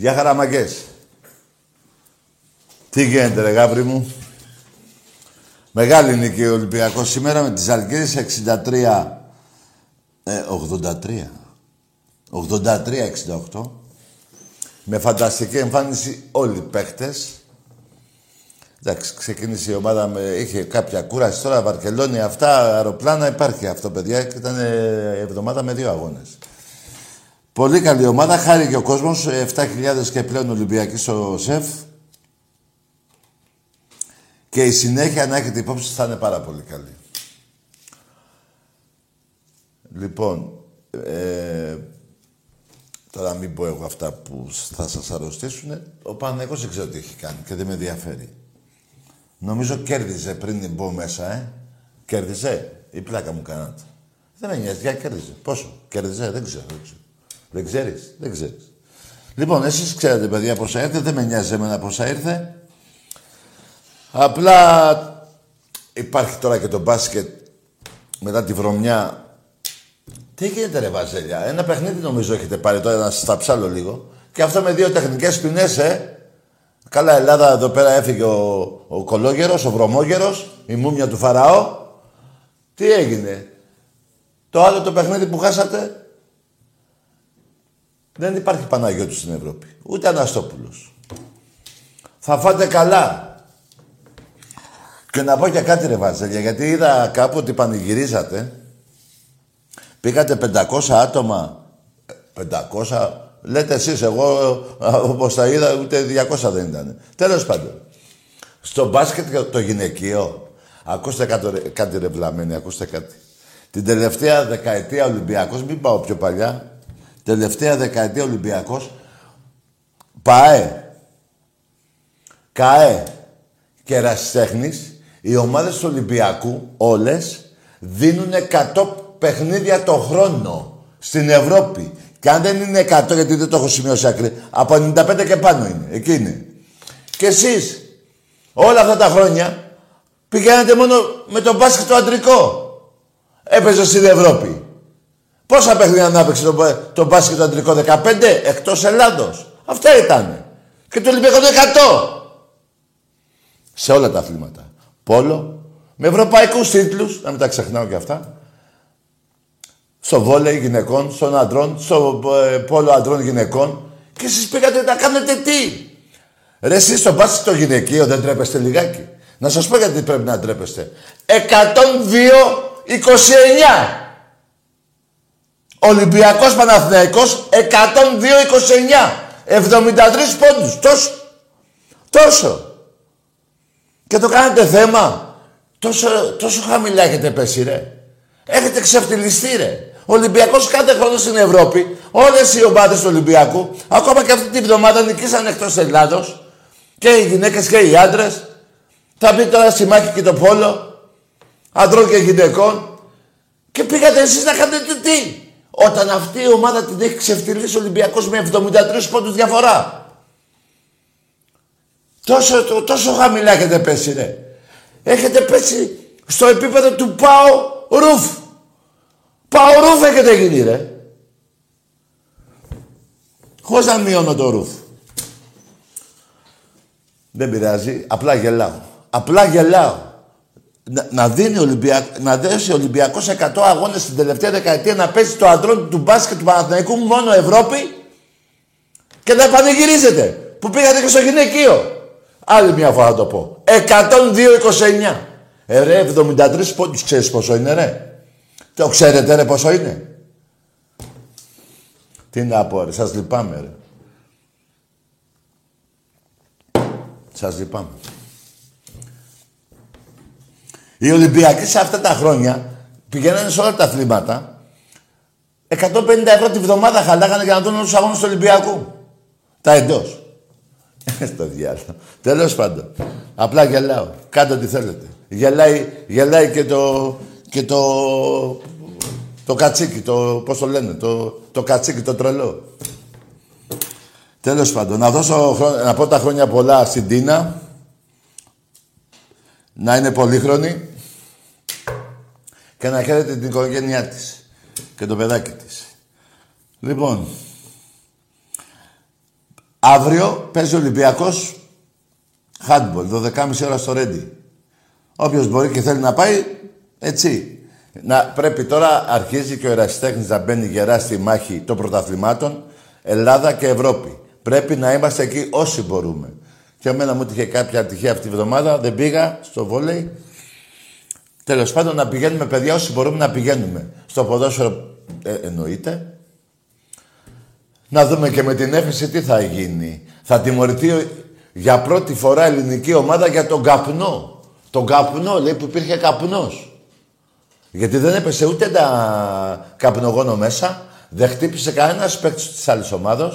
Γεια χαραμαγκές. Τι γίνεται ρε γάβρι μου. Μεγάλη νίκη ο Ολυμπιακός σήμερα με τις Αλγύρες 63... Ε, 83. 83-68. Με φανταστική εμφάνιση όλοι οι παίχτες. Εντάξει, ξεκίνησε η ομάδα με... είχε κάποια κούραση τώρα, Βαρκελόνη, αυτά, αεροπλάνα, υπάρχει αυτό, παιδιά. Και ήταν εβδομάδα με δύο αγώνες. Πολύ καλή ομάδα, χάρη και ο κόσμος, 7.000 και πλέον Ολυμπιακοί στο ΣΕΦ. Και η συνέχεια, να έχετε υπόψη, θα είναι πάρα πολύ καλή. Λοιπόν, ε, τώρα μην πω εγώ αυτά που θα σας αρρωστήσουν. Ο Παναγικός δεν ξέρω τι έχει κάνει και δεν με ενδιαφέρει. Νομίζω κέρδιζε πριν μπω μέσα, ε. Κέρδιζε; Η πλάκα μου κάνατε. Δεν με νοιάζει, για κέρδιζε. Πόσο, κέρδιζε, δεν ξέρω. Δεν, ξέρω. Δεν ξέρεις, δεν ξέρεις. Λοιπόν, εσείς ξέρετε, παιδιά, πόσα ήρθε. Δεν με νοιάζει εμένα πόσα ήρθε. Απλά υπάρχει τώρα και το μπάσκετ μετά τη βρωμιά. Τι γίνεται ρε Βαζέλια. Ένα παιχνίδι νομίζω έχετε πάρει τώρα να σας τα ψάλω λίγο. Και αυτό με δύο τεχνικές ποινές, ε. Καλά, Ελλάδα εδώ πέρα έφυγε ο, ο κολόγερος, ο βρωμόγερος, η μούμια του Φαραώ. Τι έγινε; Το άλλο το παιχνίδι που χάσατε, δεν υπάρχει Παναγιώτης στην Ευρώπη. Ούτε Αναστόπουλος. Θα φάτε καλά. Και να πω και κάτι ρε Βάζελια, γιατί είδα κάπου ότι πανηγυρίζατε. Πήγατε 500 άτομα. 500 Λέτε εσείς, εγώ όπως τα είδα ούτε 200 δεν ήταν. Τέλος πάντων. Στο μπάσκετ το γυναικείο, ακούστε κάτι, κάτι ρε βλαμμένοι, ακούστε κάτι. Την τελευταία δεκαετία Ολυμπιακός, μην πάω πιο παλιά, τελευταία δεκαετία Ολυμπιακός, ΠΑΕ, ΚΑΕ και Ερασιτέχνης, οι ομάδες του Ολυμπιακού, όλες, δίνουν 100 παιχνίδια το χρόνο στην Ευρώπη. Και αν δεν είναι 100, γιατί δεν το έχω σημειώσει άκρη, από 95 και πάνω είναι. Εκεί είναι. Και εσείς, όλα αυτά τα χρόνια, πηγαίνετε μόνο με το μπάσκετ το αντρικό. Έπαιζε στην Ευρώπη. Πόσα παιχνίδια να έπαιξε το, το μπάσκετ το αντρικό, 15, εκτός Ελλάδος. Αυτά ήταν. Και το Ολυμπιακό το 100. Σε όλα τα αθλήματα. Πόλο, με ευρωπαϊκούς τίτλους, να μην τα ξεχνάω και αυτά στο βόλεϊ γυναικών, στον αντρών, στο ε, πόλο αντρών γυναικών και εσείς πήγατε να κάνετε τι; Ρε εσείς στο μπάσκετ το γυναικείο δεν τρέπεστε λιγάκι. Να σας πω γιατί πρέπει να τρέπεστε. 102-29. Ολυμπιακός Παναθηναϊκός 102-29. 73 πόντους. Τόσο. Τόσο. Και το κάνετε θέμα. Τόσο, τόσο χαμηλά έχετε πέσει ρε. Έχετε ξεφτυλιστεί ρε. Ο Ολυμπιακός κάθε χρόνο στην Ευρώπη, όλες οι ομάδες του Ολυμπιακού, ακόμα και αυτή τη βδομάδα νικήσαν εκτός Ελλάδος, και οι γυναίκες και οι άντρες. Θα μπει τώρα στη μάχη και το πόλο, αντρών και γυναικών. Και πήγατε εσείς να κάνετε τι; Όταν αυτή η ομάδα την έχει ξεφτυλίσει ο Ολυμπιακός με 73 πόντους διαφορά. Τόσο, τόσο χαμηλά έχετε πέσει, ρε. Έχετε πέσει στο επίπεδο του ΠΑΟ Ρουφ. Πάω ρουφ έχετε γίνει ρε. Χωρίς να μειώνω το ρουφ. Δεν πειράζει. Απλά γελάω. Απλά γελάω. Να, να, δίνει Ολυμπιακ, να δέσει ο Ολυμπιακός 100 αγώνες την τελευταία δεκαετία να παίζει το αντρών του μπάσκετ του Παναθηναϊκού μόνο Ευρώπη και να πανηγυρίζετε που πήγατε και στο γυναικείο. Άλλη μια φορά το πω. 102-29. Ε, ρε, 73 πόντους ξέρεις πόσο είναι, ρε. Το ξέρετε ρε πόσο είναι. Τι να πω ρε, σας λυπάμαι ρε. Σας λυπάμαι. Οι Ολυμπιακοί σε αυτά τα χρόνια πηγαίνανε σε όλα τα αθλήματα 150 ευρώ τη βδομάδα χαλάγανε για να δουν όλους τους αγώνες του Ολυμπιακού. Τα εντός. Στο διάλογο. Τέλος πάντων. Απλά γελάω. Κάντε ό,τι θέλετε. Γελάει, γελάει και το, και το, το κατσίκι, το, πώς το λένε, το, το κατσίκι, το τρελό. Τέλος πάντων, να, δώσω, να πω τα χρόνια πολλά στην Τίνα, να είναι πολύχρονη και να χαίρετε την οικογένειά της και το παιδάκι της. Λοιπόν, Αύριο παίζει ο Ολυμπιακός handball, 12.30 ώρα στο Ρέντι. Όποιος μπορεί και θέλει να πάει, έτσι. Να, πρέπει τώρα αρχίζει και ο ερασιτέχνης να μπαίνει γερά στη μάχη των πρωταθλημάτων Ελλάδα και Ευρώπη. Πρέπει να είμαστε εκεί όσοι μπορούμε. Και εμένα μου είχε κάποια τυχαία αυτή τη βδομάδα, δεν πήγα στο βόλεϊ. Τέλος πάντων να πηγαίνουμε παιδιά όσοι μπορούμε να πηγαίνουμε. Στο ποδόσφαιρο ε, εννοείται. Να δούμε και με την έφεση τι θα γίνει. Θα τιμωρηθεί για πρώτη φορά ελληνική ομάδα για τον καπνό. Τον καπνό, λέει που υπήρχε καπνός. Γιατί δεν έπεσε ούτε τα καπνογόνο μέσα, δεν χτύπησε κανένας παίκτης της άλλης ομάδα.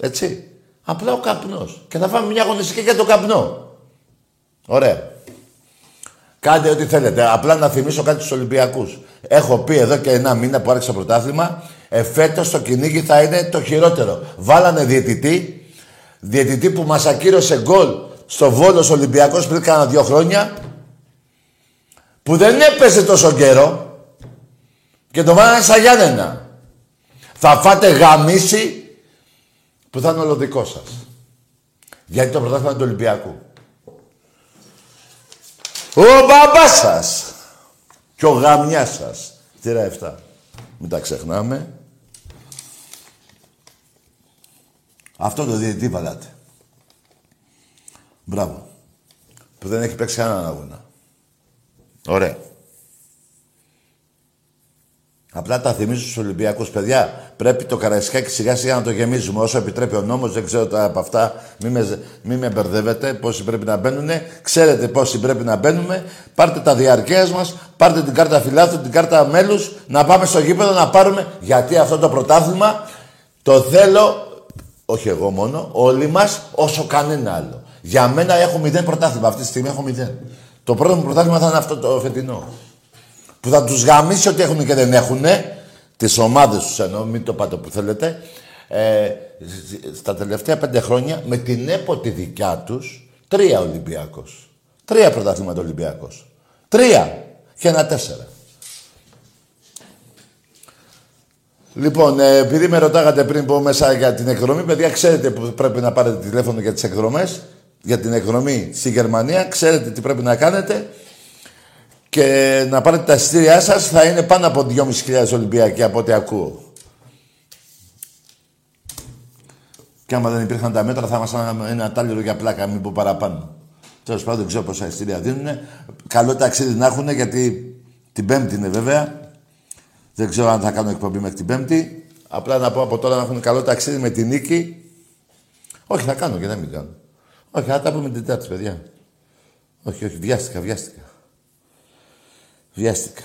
Έτσι. Απλά ο καπνός. Και θα φάμε μια αγωνιστική για τον καπνό. Ωραία. Κάντε ό,τι θέλετε. Απλά να θυμίσω κάτι στους Ολυμπιακούς. Έχω πει εδώ και ένα μήνα που άρχισε το πρωτάθλημα, εφέτος το κυνήγι θα είναι το χειρότερο. Βάλανε διαιτητή, διαιτητή που μας ακύρωσε γκολ στο Βόλος Ολυμπιακός πριν κάνα δύο χρόνια, που δεν έπεσε τόσο καιρό και το βάλανε σαν Γιάννενα. Θα φάτε γαμίση που θα είναι όλο δικό σας. Γιατί το πρωτάθλημα του Ολυμπιακού. Ο μπαμπάς σας και ο γαμιάς σας. Τύρα 7. Μην τα ξεχνάμε. Αυτό το διαιτητή βάλατε. Μπράβο. Που δεν έχει παίξει κανέναν αγώνα. Ωραία. Απλά τα θυμίζω στους Ολυμπιακούς παιδιά. Πρέπει το καραϊσκάκι σιγά σιγά να το γεμίζουμε όσο επιτρέπει ο νόμος. Δεν ξέρω τα από αυτά. Μην με, μη με μπερδεύετε πόσοι πρέπει να μπαίνουν. Ξέρετε πόσοι πρέπει να μπαίνουμε. Πάρτε τα διαρκεία μας, πάρτε την κάρτα φιλάθου, την κάρτα μέλου, να πάμε στο γήπεδο να πάρουμε. Γιατί αυτό το πρωτάθλημα το θέλω, όχι εγώ μόνο, όλοι μας όσο κανένα άλλο. Για μένα έχω μηδέν πρωτάθλημα. Αυτή τη στιγμή έχω μηδέν. Το πρώτο μου πρωτάθλημα θα είναι αυτό το φετινό που θα τους γαμίσει ό,τι έχουν και δεν έχουν, τις ομάδες τους εννοώ, μην το πάτε που θέλετε, ε, στα τελευταία πέντε χρόνια με την έποτη δικιά τους, τρία Ολυμπιακός. Τρία πρωταθλήματα Ολυμπιακός. Τρία και ένα τέσσερα. Λοιπόν, ε, επειδή με ρωτάγατε πριν πω μέσα για την εκδρομή, παιδιά, ξέρετε που πρέπει να πάρετε τηλέφωνο για τις εκδρομές, για την εκδρομή στη Γερμανία, ξέρετε τι πρέπει να κάνετε και να πάρετε τα εισιτήριά σας θα είναι πάνω από 2.500 Ολυμπιακοί από ό,τι ακούω. Και άμα δεν υπήρχαν τα μέτρα θα ήμασταν ένα τάλιρο για πλάκα, μην πω παραπάνω. Τέλος πάντων δεν ξέρω πόσα εισιτήρια δίνουν. Καλό ταξίδι να έχουν γιατί την Πέμπτη είναι βέβαια. Δεν ξέρω αν θα κάνω εκπομπή μέχρι την Πέμπτη. Απλά να πω από τώρα να έχουν καλό ταξίδι με την νίκη. Όχι, θα κάνω και δεν μην κάνω. Όχι, θα τα πούμε την Τετάρτη, παιδιά. Όχι, όχι, βιάστηκα, βιάστηκα. Βιάστηκα.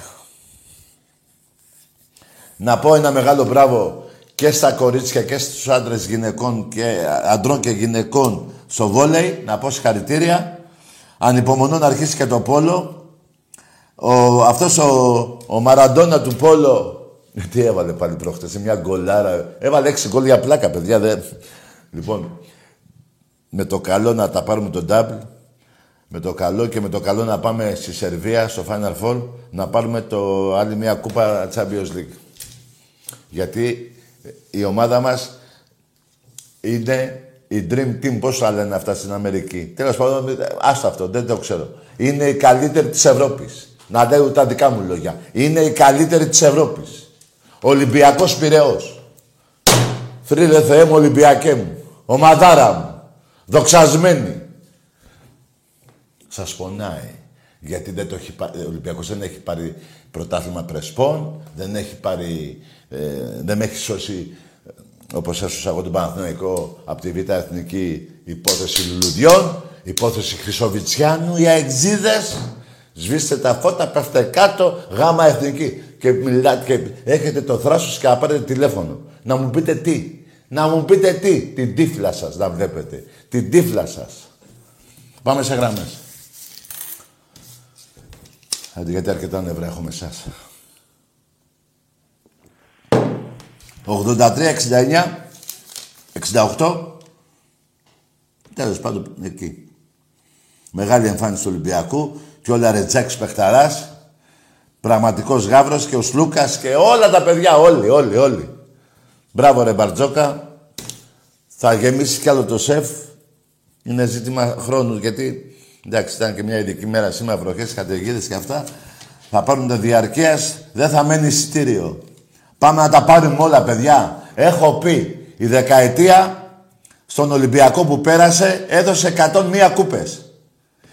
Να πω ένα μεγάλο μπράβο και στα κορίτσια και στους άντρες γυναικών και αντρών και γυναικών στο βόλεϊ. Να πω συγχαρητήρια. Ανυπομονώ να αρχίσει και το πόλο. Ο, αυτός ο, ο Μαραντόνα του πόλο... Τι έβαλε πάλι πρόχτες, σε μια γκολάρα. Έβαλε έξι γκολ για πλάκα, παιδιά. Δε. Λοιπόν, με το καλό να τα πάρουμε τον double με το καλό και με το καλό να πάμε στη Σερβία, στο Final Four, να πάρουμε το άλλη μια κούπα Champions League. Γιατί η ομάδα μας είναι η Dream Team, πώς θα λένε αυτά στην Αμερική; Τέλος πάντων, άστο αυτό, δεν το ξέρω. Είναι η καλύτερη της Ευρώπης. Να λέω τα δικά μου λόγια. Είναι η καλύτερη της Ευρώπης. Ολυμπιακός Πυραιός. Φρύλε Θεέ μου, Ολυμπιακέ μου. Ομαδάρα μου. Δοξασμένη. Σας πονάει. Γιατί δεν το έχει ο Ολυμπιακός δεν έχει πάρει πρωτάθλημα πρεσπών, δεν έχει πάρει, ε, δεν με έχει σώσει, ε, όπως έσωσα εγώ τον Παναθηναϊκό από τη Β' Εθνική υπόθεση Λουλουδιών, υπόθεση Χρυσοβιτσιάνου, οι αεξίδες, σβήστε τα φώτα, πέφτε κάτω, γάμα εθνική. Και μιλάτε και έχετε το θράσος και να πάρετε τηλέφωνο. Να μου πείτε τι. Να μου πείτε τι. Την τύφλα σας να βλέπετε. Την τύφλα σας. Πάμε σε γραμμές. Άντε, γιατί αρκετά νευρά έχω με εσάς. 83, 69, 68. Τέλος πάντων, εκεί. Μεγάλη εμφάνιση του Ολυμπιακού και ο Λαρετζάκης Πεχταράς. Πραγματικός γάβρος και ο Σλούκας και όλα τα παιδιά, όλοι, όλοι, όλοι. Μπράβο ρε Μπαρτζόκα. Θα γεμίσει κι άλλο το σεφ. Είναι ζήτημα χρόνου γιατί εντάξει, ήταν και μια ειδική μέρα σήμερα, βροχές, καταιγίδες και αυτά. Θα πάρουν τα διαρκεία, δεν θα μένει εισιτήριο. Πάμε να τα πάρουμε όλα, παιδιά. Έχω πει, η δεκαετία στον Ολυμπιακό που πέρασε έδωσε 101 κούπες.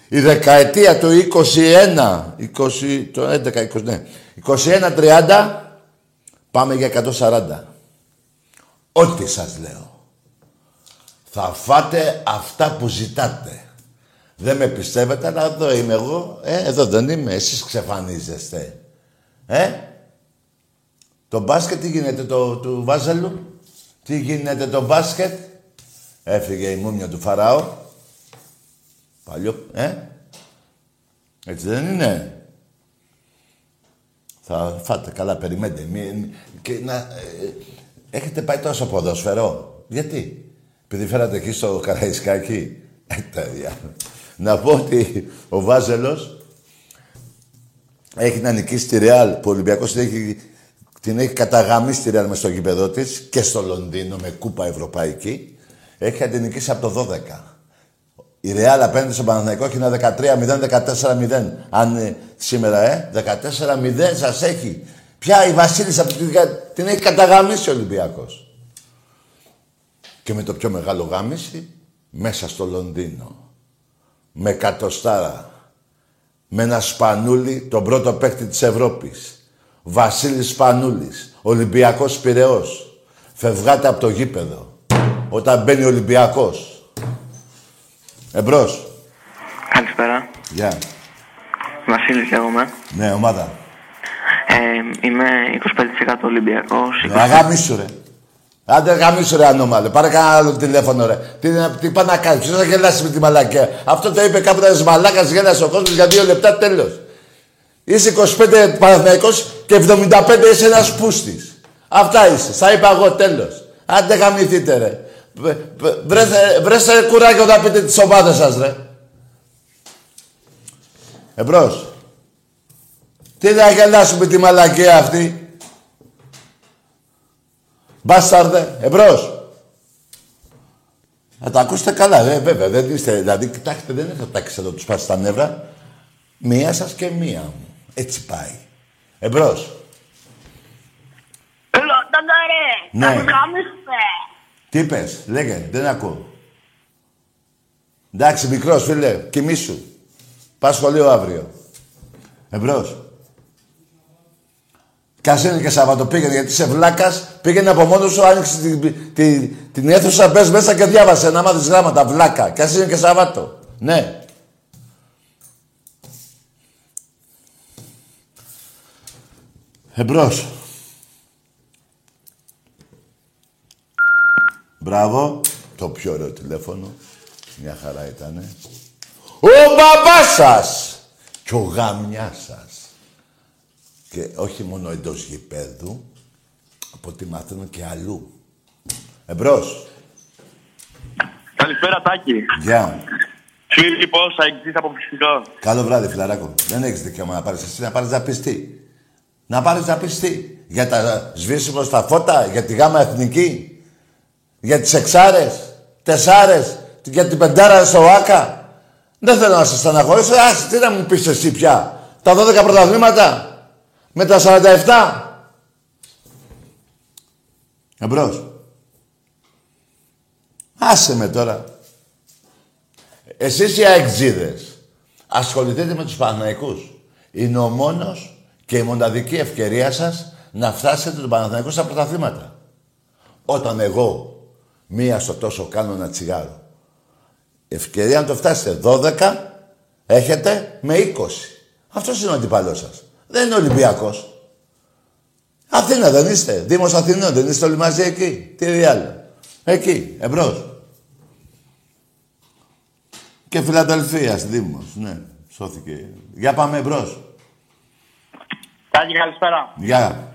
Η δεκαετία του 21, 20, το 11, 20, ναι, 21-30, πάμε για 140. Ό,τι σας λέω. Θα φάτε αυτά που ζητάτε. Δεν με πιστεύετε, αλλά εδώ είμαι εγώ. Ε, εδώ δεν είμαι. Εσείς ξεφανίζεστε. Ε, το μπάσκετ τι γίνεται το, του Βάζελου; Τι γίνεται το μπάσκετ; Έφυγε η μούμια του Φαράω. Παλιό, ε; Έτσι δεν είναι; Θα φάτε καλά, περιμένετε. Μη, και να, ε, έχετε πάει τόσο ποδόσφαιρο; Γιατί; Επειδή φέρατε εκεί στο Καραϊσκάκι; Ε, τέτοια. Να πω ότι ο Βάζελος έχει να νικήσει τη Ρεάλ, που ο Ολυμπιακός την έχει, την έχει καταγαμίσει τη Ρεάλ μες στο γήπεδο της και στο Λονδίνο με κούπα ευρωπαϊκή. Έχει να την νικήσει από το 12. Η Ρεάλ απέναντι στον Παναθηναϊκό έχει ένα 13-0, 14-0. Αν ε, σήμερα, ε, 14-0 σας έχει. Ποια η Βασίλισσα την, την έχει καταγαμίσει ο Ολυμπιακός. Και με το πιο μεγάλο γάμιση, μέσα στο Λονδίνο. Με κατοστάρα. Με ένα Σπανούλι, τον πρώτο παίκτη της Ευρώπης. Βασίλης Σπανούλης. Ολυμπιακός Πυραιός. Φευγάτε από το γήπεδο. Όταν μπαίνει ο Ολυμπιακός. Εμπρός. Καλησπέρα. Γεια. Yeah. Βασίλης λέγομαι. Ναι, ομάδα. Ε, είμαι 25% Ολυμπιακός. Ναι, αγάμισου ρε. Άντε γαμίσου ρε ανώμαλε. Πάρε κανένα άλλο τηλέφωνο ρε. Τι, τι πάει να κάνεις, ποιος θα γελάσει με τη μαλακία. Αυτό το είπε κάποτε ένας μαλάκας, γέλασε ο κόσμος για δύο λεπτά τέλος. Είσαι 25 Παναθηναϊκός και 75 είσαι ένας πούστης. Αυτά είσαι. Σα είπα εγώ τέλος. Άντε γαμηθείτε ρε. Βρέστε, βρέστε κουράγιο να πείτε τις ομάδες σας ρε. Εμπρός. Τι θα γελάσουμε τη μαλακία αυτή; Μπάσταρδε, εμπρός. Να τα ακούσετε καλά, δε, βέβαια. Δεν είστε, δηλαδή, κοιτάξτε, δεν θα τάξει εδώ τους πάσει τα νεύρα. Μία σας και μία μου. Έτσι πάει. Εμπρός. Ναι. Ναι. Τι είπες, λέγε, δεν ακούω. Εντάξει, μικρός φίλε, κοιμήσου. Πας σχολείο αύριο. Εμπρός. Κι ας είναι και Σαββατο πήγαινε, γιατί είσαι βλάκας, πήγαινε από μόνος σου, άνοιξε την, την, την αίθουσα, μπες μέσα και διάβασε να μάθεις γράμματα, βλάκα. Κι ας είναι και Σαββάτο. Ναι. Εμπρός. Μπράβο. Το πιο ωραίο τηλέφωνο. Μια χαρά ήτανε. Ο μπαμπάς σας και ο γαμιάς σας. Και όχι μόνο εντός γηπέδου, από ό,τι μαθαίνω και αλλού. Εμπρός. Καλησπέρα, Τάκη. Γεια. Φίλιππος, αεξής από φυσικό. Καλό βράδυ, φιλαράκο. Δεν έχεις δικαίωμα να πάρεις εσύ, να πάρεις να πεις τι. Να πάρεις να πεις τι. Για τα σβήσιμο στα φώτα, για τη γάμα εθνική, για τις εξάρες, τεσσάρες, για την πεντάρα στο ΆΚΑ. Δεν θέλω να σε στεναχωρήσω. Ας, τι να μου πεις εσύ πια. Τα 12 πρωταθλήματα. Με τα 47. Εμπρός. Άσε με τώρα. Εσείς οι αεξίδες ασχοληθείτε με τους Παναθηναϊκούς. Είναι ο μόνος και η μοναδική ευκαιρία σας να φτάσετε τον Παναθηναϊκό στα πρωταθλήματα. Όταν εγώ μία στο τόσο κάνω ένα τσιγάρο. Ευκαιρία να το φτάσετε 12, έχετε με 20. Αυτός είναι ο αντιπαλός σας. Δεν είναι Ολυμπιακός. Αθήνα δεν είστε. Δήμος Αθηνών δεν είστε όλοι μαζί εκεί. Τι διάλογο. Εκεί, εμπρός. Και Φιλαδελφίας, Δήμος, ναι. Σώθηκε. Για πάμε εμπρός. Τάκη, καλησπέρα. Γεια.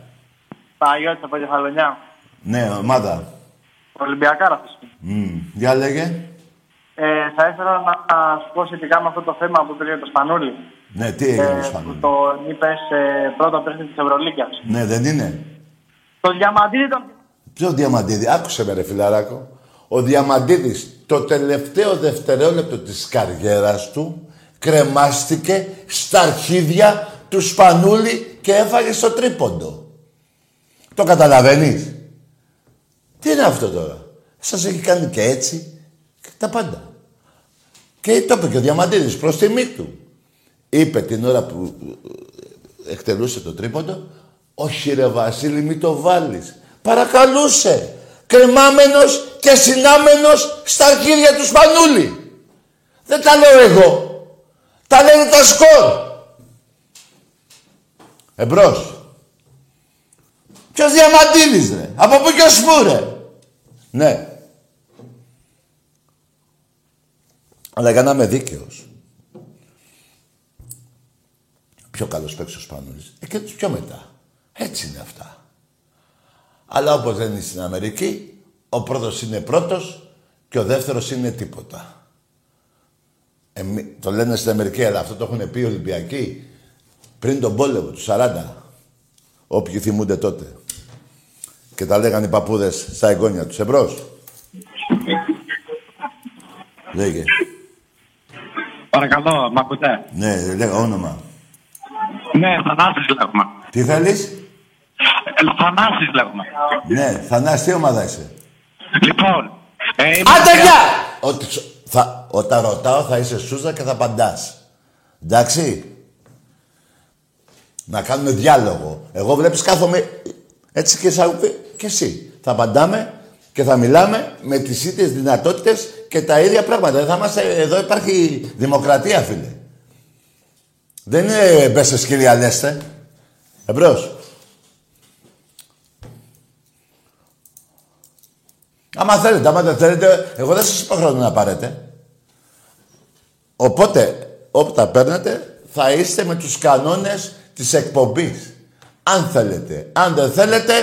Παναγιώτης από Κεφαλονιά. Ναι, ομάδα. Ολυμπιακάρα φυσικά. Mm. Για λέγε. Ε, θα ήθελα να σου πω σχετικά με αυτό το θέμα που πήρε το Σπανούλι. Ναι, τι έγινε Ε, με που Σπανούλη. το είπες ε, πρώτο παιχνίδι της Ευρωλίγκας. Ναι, δεν είναι. Το διαμαντήρι τον... Ποιο διαμαντίδι. Άκουσε με ρε φιλαράκο. Ο Διαμαντίδης το τελευταίο δευτερόλεπτο της καριέρας του κρεμάστηκε στα αρχίδια του Σπανούλη και έφαγε στο τρίποντο. Το καταλαβαίνεις; Τι είναι αυτό τώρα; Σας έχει κάνει και έτσι και τα πάντα. Και το είπε και ο Διαμαντίδης προς τιμή του. Είπε την ώρα που εκτελούσε το τρίποντο, όχι ρε Βασίλη μη το βάλεις. Παρακαλούσε. Κρεμάμενος και συνάμενος στα αρχίδια του Σπανούλη. Δεν τα λέω εγώ. Τα λένε τα σκορ. Εμπρός. Ποιος Διαμαντίδης ρε. Από πού και ως πού ρε. Ναι. Αλλά για να είμαι δίκαιος. Πιο καλός παίξος ο Σπανούλης. Ε, και τους πιο μετά. Έτσι είναι αυτά. Αλλά όπως δεν είναι στην Αμερική, ο πρώτος είναι πρώτος και ο δεύτερος είναι τίποτα. το λένε στην Αμερική, αλλά αυτό το έχουν πει οι Ολυμπιακοί πριν τον πόλεμο του 40. Όποιοι θυμούνται τότε. Και τα λέγανε οι παππούδες στα εγγόνια τους. Εμπρός. Λέγε. Παρακαλώ, μ' ακούτε; Ναι, λέγα όνομα. Ναι, Θανάσης λέγουμε. Τι θέλεις; Ε, Θανάσης λέγουμε. Ναι, Θανάσης, τι ομάδα είσαι; Λοιπόν, ε, είμαι... Άντε γεια! Ότι, θα, όταν ρωτάω θα είσαι σούζα και θα απαντάς. Εντάξει. Να κάνουμε διάλογο. Εγώ βλέπεις κάθομαι έτσι και σαν και εσύ. Θα απαντάμε και θα μιλάμε με τις ίδιες δυνατότητες και τα ίδια πράγματα. Δεν θα είμαστε, εδώ υπάρχει δημοκρατία, φίλε. Δεν είναι μπέσε σκύλια λέστε. Εμπρός. Άμα θέλετε, άμα δεν θέλετε, εγώ δεν σας υποχρεώνω να πάρετε. Οπότε, όπου τα παίρνετε, θα είστε με τους κανόνες της εκπομπής. Αν θέλετε. Αν δεν θέλετε,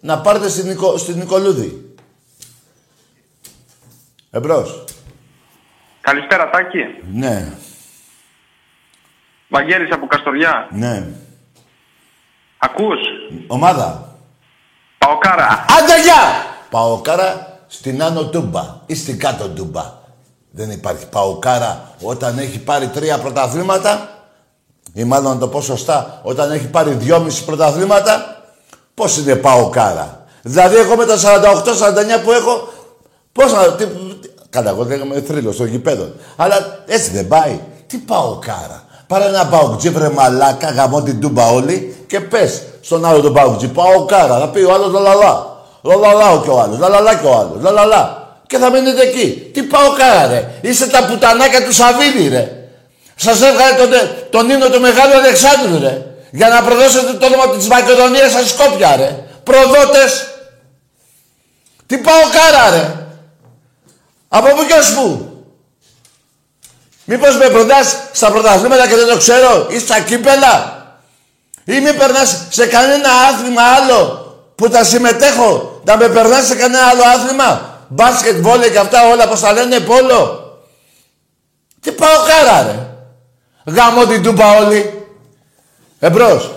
να πάρετε στην, Νικο, στην Νικολούδη. Εμπρός. Καλησπέρα, Τάκη. Ναι. Βαγγέλης από Καστοριά. Ναι. Ακούς; Ομάδα. Παοκάρα. Άντε γεια! Παοκάρα στην άνω τούμπα ή στην κάτω τούμπα. Δεν υπάρχει παοκάρα όταν έχει πάρει τρία πρωταθλήματα ή μάλλον να το πω σωστά, όταν έχει πάρει δυόμιση πρωταθλήματα, πώς είναι παοκάρα; Δηλαδή εγώ με τα 48-49 που έχω, πώς να... Τι, καλά, εγώ λέγαμε θρύλος στο γηπέδο. Αλλά έτσι δεν πάει. Τι παοκάρα; Πάρε ένα παοκτζί βρε μαλάκα, γαμώ την τούμπα όλοι και πες στον άλλο τον παοκτζί. Παοκάρα. Θα πει ο άλλος λαλαλά. Λαλαλά και ο άλλος. Λαλαλά και ο άλλος. Λαλαλά. Και θα μείνετε εκεί. Τι παοκάρα ρε. Είστε τα πουτανάκια του Σαββίδη ρε. Σας έβγαλε τον, τον ίνο του Μεγάλου Αλεξάνδρου ρε. Για να προδώσετε το όνομα της Μακεδονίας στα Σκόπια ρε. Προδότες. Τι παοκάρα ρε. Από πού και ως πού. Μήπως με προτάς στα πρωταθλήματα και δεν το ξέρω ή στα κύπελα; Ή μη περνάς σε κανένα άθλημα άλλο που τα συμμετέχω. Να με περνάς σε κανένα άλλο άθλημα; Μπάσκετ, βόλε και αυτά όλα πως τα λένε πόλο; Τι πάω κάρα ρε. Γάμω την τούπα όλοι. Εμπρός.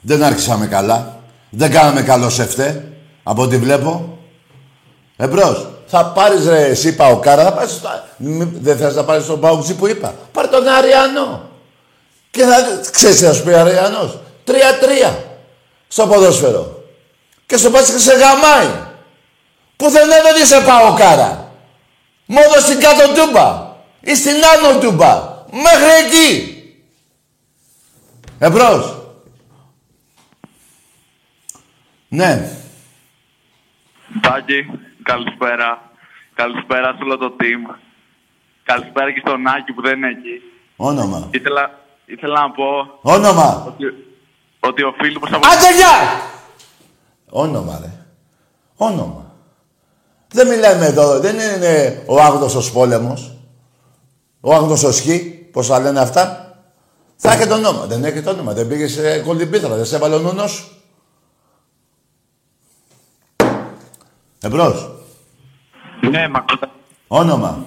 Δεν άρχισαμε καλά. Δεν κάναμε καλό σεφτέ. Από ό,τι βλέπω. Εμπρός. Θα πάρεις ρε εσύ Παοκάρα, θα πάρεις... Δεν θες να πάρεις τον Παοξή που είπα. Πάρε τον Αριανό. Και θα... Ξέρεις τι θα σου πει Αριανός; Τρία-τρία. Στο ποδόσφαιρο. Και στο πας και σε γαμάει. Πουθενά δεν είσαι Παοκάρα. Μόνο στην κάτω τούμπα. Ή στην άνω τούμπα. Μέχρι εκεί. Εμπρός. Ναι. Τάκη, καλησπέρα. Καλησπέρα σε όλο το team. Καλησπέρα και στον Άκη που δεν είναι εκεί. Όνομα. Ήθελα, ήθελα να πω Όνομα. ότι, ότι ο Φίλιππος από... Άντε γεια! Όνομα ρε. Όνομα. Δεν μιλάμε εδώ, δεν είναι ο άγνωστος πόλεμος. Ο άγνωστος χ, πώς θα λένε αυτά. Θα έχει το όνομα. Δεν έχει το όνομα. Δεν πήγες σε κολυμπήθρα, δεν σε έβαλε ο νούνος σου. Εμπρός. Ναι, μ' ακούτε. Όνομα.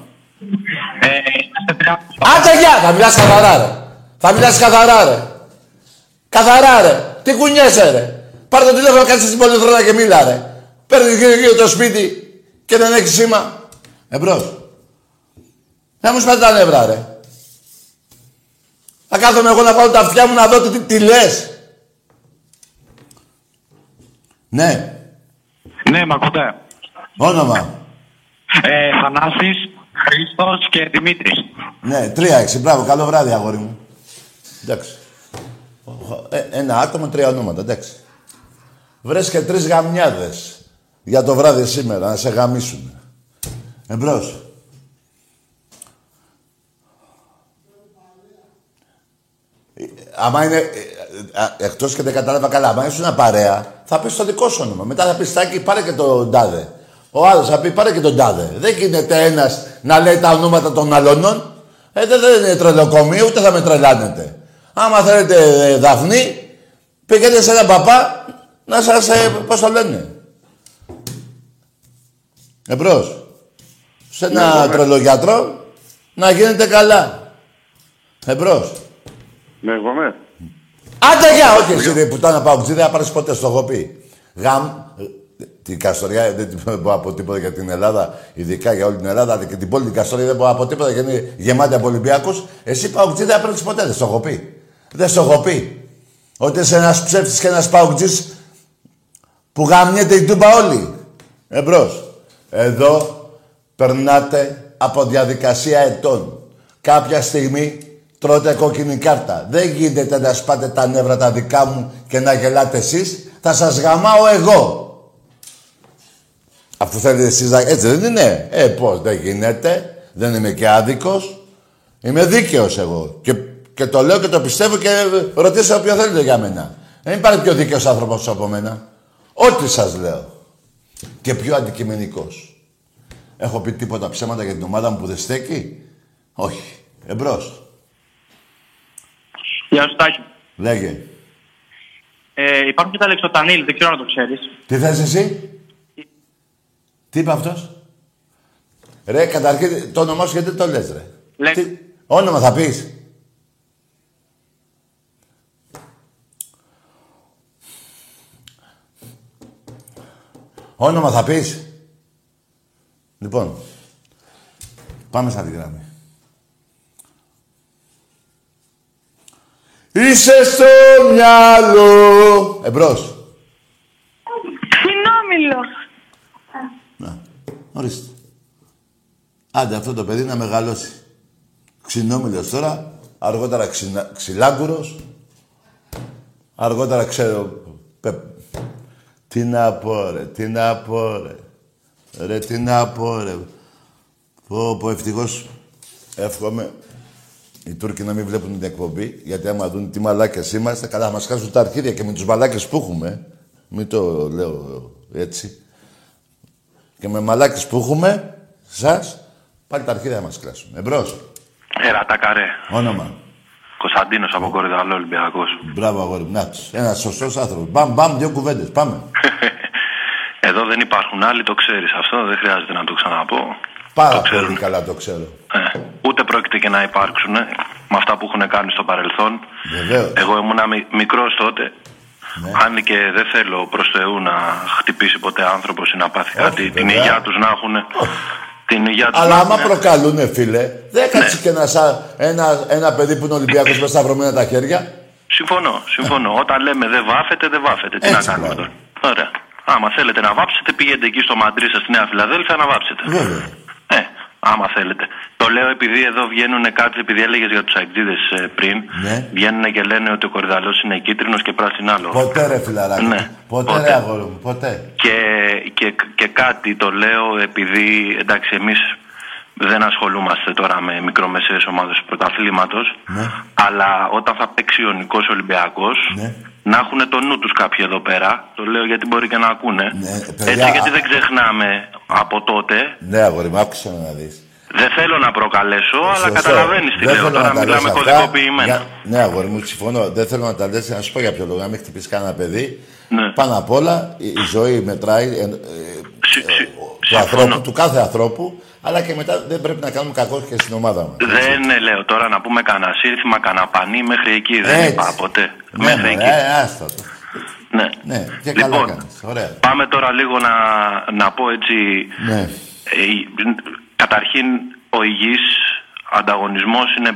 Ε, είμαστε τρία. Άντε γεια! Θα μιλάς καθαρά ρε. Θα μιλάς καθαρά ρε. Καθαρά ρε. Τι κουνιέσαι ρε. Πάρε το τηλέφωνο, κάτσε στην πολυθρόνα και μίλα, ρε. Παίρνει γύρω γύρω το σπίτι και δεν έχει σήμα. Εμπρός. Να μου σπάτε τα νεύρα, ρε. Θα κάθομαι εγώ να βάλω τα αυτιά μου να δω τι, τι λες. Ναι. Ναι, μ' ακούτε. Όνομα. Ε, Θανάσης, Χρήστος και Δημήτρης. Ναι, τρία έξι. Μπράβο, καλό βράδυ, αγόρι μου. Εντάξει. Ε, ένα άτομο, τρία ονόματα, εντάξει. Βρες και τρεις γαμιάδες για το βράδυ σήμερα, να σε γαμίσουν. Εμπρός. Ε, Άμα είναι. Εκτός και δεν κατάλαβα καλά, άμα ήσουν παρέα, θα πεις το δικό σου όνομα. Μετά θα πεις Στάκη, πάρε και τον τάδε. Ο άλλος θα πει πάρε και τον τάδε. Δεν γίνεται ένας να λέει τα ονόματα των αλωνών. Ε, δεν, δεν είναι τρελοκομείο, ούτε θα με τρελάνετε. Άμα θέλετε ε, Δαφνή, πήγαινε σε έναν παπά να σας, ε, πώς το λένε; Εμπρός. Σε ένα τρελογιατρό να γίνετε καλά. Εμπρός. Ναι, εγώ είμαι. Άντε για, όχι εσύ ρε πουτάνα παουτζή, δεν θα πάρεις ποτέ, στο έχω πει. Γαμ, την Καστοριά δεν την πω από τίποτα για την Ελλάδα, ειδικά για όλη την Ελλάδα, αλλά και την πόλη την Καστοριά δεν πω από τίποτα γιατί είναι γεμάτη από Ολυμπιακούς. Εσύ παουτζή δεν θα πάρεις ποτέ, δεν στο έχω πει. Δεν στο έχω πει. Ότι είσαι ένας ψεύτης και ένας παουτζής που γαμιέται η τούμπα όλοι. Εμπρός. Εδώ περνάτε από διαδικασία ετών. Κάποια στιγμή τρώτε κόκκινη κάρτα. Δεν γίνεται να σπάτε τα νεύρα τα δικά μου και να γελάτε εσείς. Θα σας γαμάω εγώ. Αφού θέλετε εσείς να... Έτσι δεν είναι. Ε, πώς, δεν γίνεται. Δεν είμαι και άδικος. Είμαι δίκαιος εγώ. Και, και το λέω και το πιστεύω και ρωτήστε όποιο θέλετε για μένα. Δεν υπάρχει πιο δίκαιος άνθρωπος από μένα. Ό,τι σας λέω. Και πιο αντικειμενικός. Έχω πει τίποτα ψέματα για την ομάδα μου που δεν στέκει; Όχι. Εμπρός. Γεια σου, Τάκη. Λέγε. Ε, υπάρχουν και τα λεξοτανίλ, δεν ξέρω να το ξέρεις. Τι θες εσύ; Τι είπε αυτός; Ρε, καταρχήν το όνομά σου γιατί δεν το λες, ρε; Λέξ. Τι... Όνομα θα πεις; Όνομα θα πεις; Λοιπόν, πάμε σαν τη γράμμη. Είσαι στο μυαλό. Εμπρός. Ξινόμιλο. Να, ορίστε. Άντε αυτό το παιδί να μεγαλώσει. Ξινόμιλος τώρα, αργότερα ξυνα... ξυλάγκουρος, αργότερα ξέρω... Πε... Τι να πω ρε, τι να πω ρε. Ρε, τι να πω ρε. Πω, πω, ευτυχώς εύχομαι οι Τούρκοι να μην βλέπουν την εκπομπή, γιατί άμα δουν τι μαλάκες είμαστε, καλά θα μας χάσουν τα αρχίδια και με τους μαλάκες που έχουμε. Μην το λέω έτσι. Και με μαλάκες που έχουμε, σας, πάλι τα αρχίδια θα μας κλάσουν. Εμπρός. Έλα, τα καρέ. Όνομα. Κωνσταντίνος από Κορυδαλό Ολυμπιακός. Μπράβο, αγόρι μου. Να τους. Ένας σωστός άνθρωπος. Μπαμ, μπαμ, δύο κουβέντες. Πάμε. Εδώ δεν υπάρχουν άλλοι, το ξέρεις αυτό, δεν χρειάζεται να το ξαναπώ. Πάρα το ξέρουν. πολύ καλά το ξέρω. Ε, ούτε πρόκειται και να υπάρξουν με αυτά που έχουν κάνει στο παρελθόν. Βεβαίως. Εγώ ήμουν μικρός τότε. Ναι. Αν και δεν θέλω προς Θεού να χτυπήσει ποτέ άνθρωπος ή να πάθει κάτι, την βέβαια. υγεία τους να έχουν. Την υγεία τους Αλλά να άμα έχουνε. προκαλούνε, φίλε, δεν Ναι. κάτσει και ένα, σα- ένα, ένα παιδί που είναι Ολυμπιακός με σταυρωμένα τα χέρια. Συμφωνώ, συμφωνώ. Όταν λέμε δεν βάφεται, δεν βάφεται. Τι Ναι. Έτσι, να κάνουμε μπράβο. τώρα; Ωραία. Άμα θέλετε να βάψετε, πηγαίνετε εκεί στο Μαντρίσα στη Νέα Φιλαδέλφια να βάψετε. Βέβαια. Ε, άμα θέλετε. Το λέω επειδή εδώ βγαίνουν κάποιοι, επειδή έλεγες για τους αεκτήδε πριν. Ναι. Βγαίνουν και λένε ότι ο κορυδαλός είναι κίτρινος και πράσινο άλλο. Ποτέ ρε φιλαράκι. Ναι. Ποτέ, Ποτέ. ρε αγόρι μου. Ποτέ. Και, και, και κάτι το λέω επειδή εντάξει εμείς δεν ασχολούμαστε τώρα με μικρομεσαίες ομάδες του πρωταθλήματος Ναι. αλλά όταν θα παίξει ο Νικός Ολυμπιακός Ναι. να έχουν το νου τους κάποιοι εδώ πέρα το λέω γιατί μπορεί και να ακούνε Ναι, παιδιά, έτσι γιατί α- δεν ξεχνάμε από τότε Ναι, αγόρι μου, άκουσα να δεις. δεν θέλω να προκαλέσω αλλά Σωστό. καταλαβαίνεις τι Δεν λέω θέλω τώρα να τα μιλάμε λες αυτά. κωδικοποιημένα Για- Ναι, αγόρι μου, συμφωνώ. Δεν θέλω να τα λες, να σου πω για ποιο λόγο. Να μην χτυπήσεις κανένα παιδί. Ναι. Πάνω απ' όλα, η, η ζωή μετράει ε, ε, Συ- συ- του, συμφωνώ. ανθρώπου, του κάθε ανθρώπου, αλλά και μετά δεν πρέπει να κάνουμε κακό και στην ομάδα μας. Δεν ε, λέω τώρα να πούμε κανένα σύνθημα, κανένα πανί μέχρι εκεί δεν Έτσι. είπα ποτέ. Ναι, μέχρι μωρέ, εκεί. ε, άστα το. Ναι. Ναι, και καλά λοιπόν, κάνεις. Ωραία. πάμε τώρα λίγο να, να πω έτσι. Ναι. ε, καταρχήν, ο υγιής ανταγωνισμός είναι,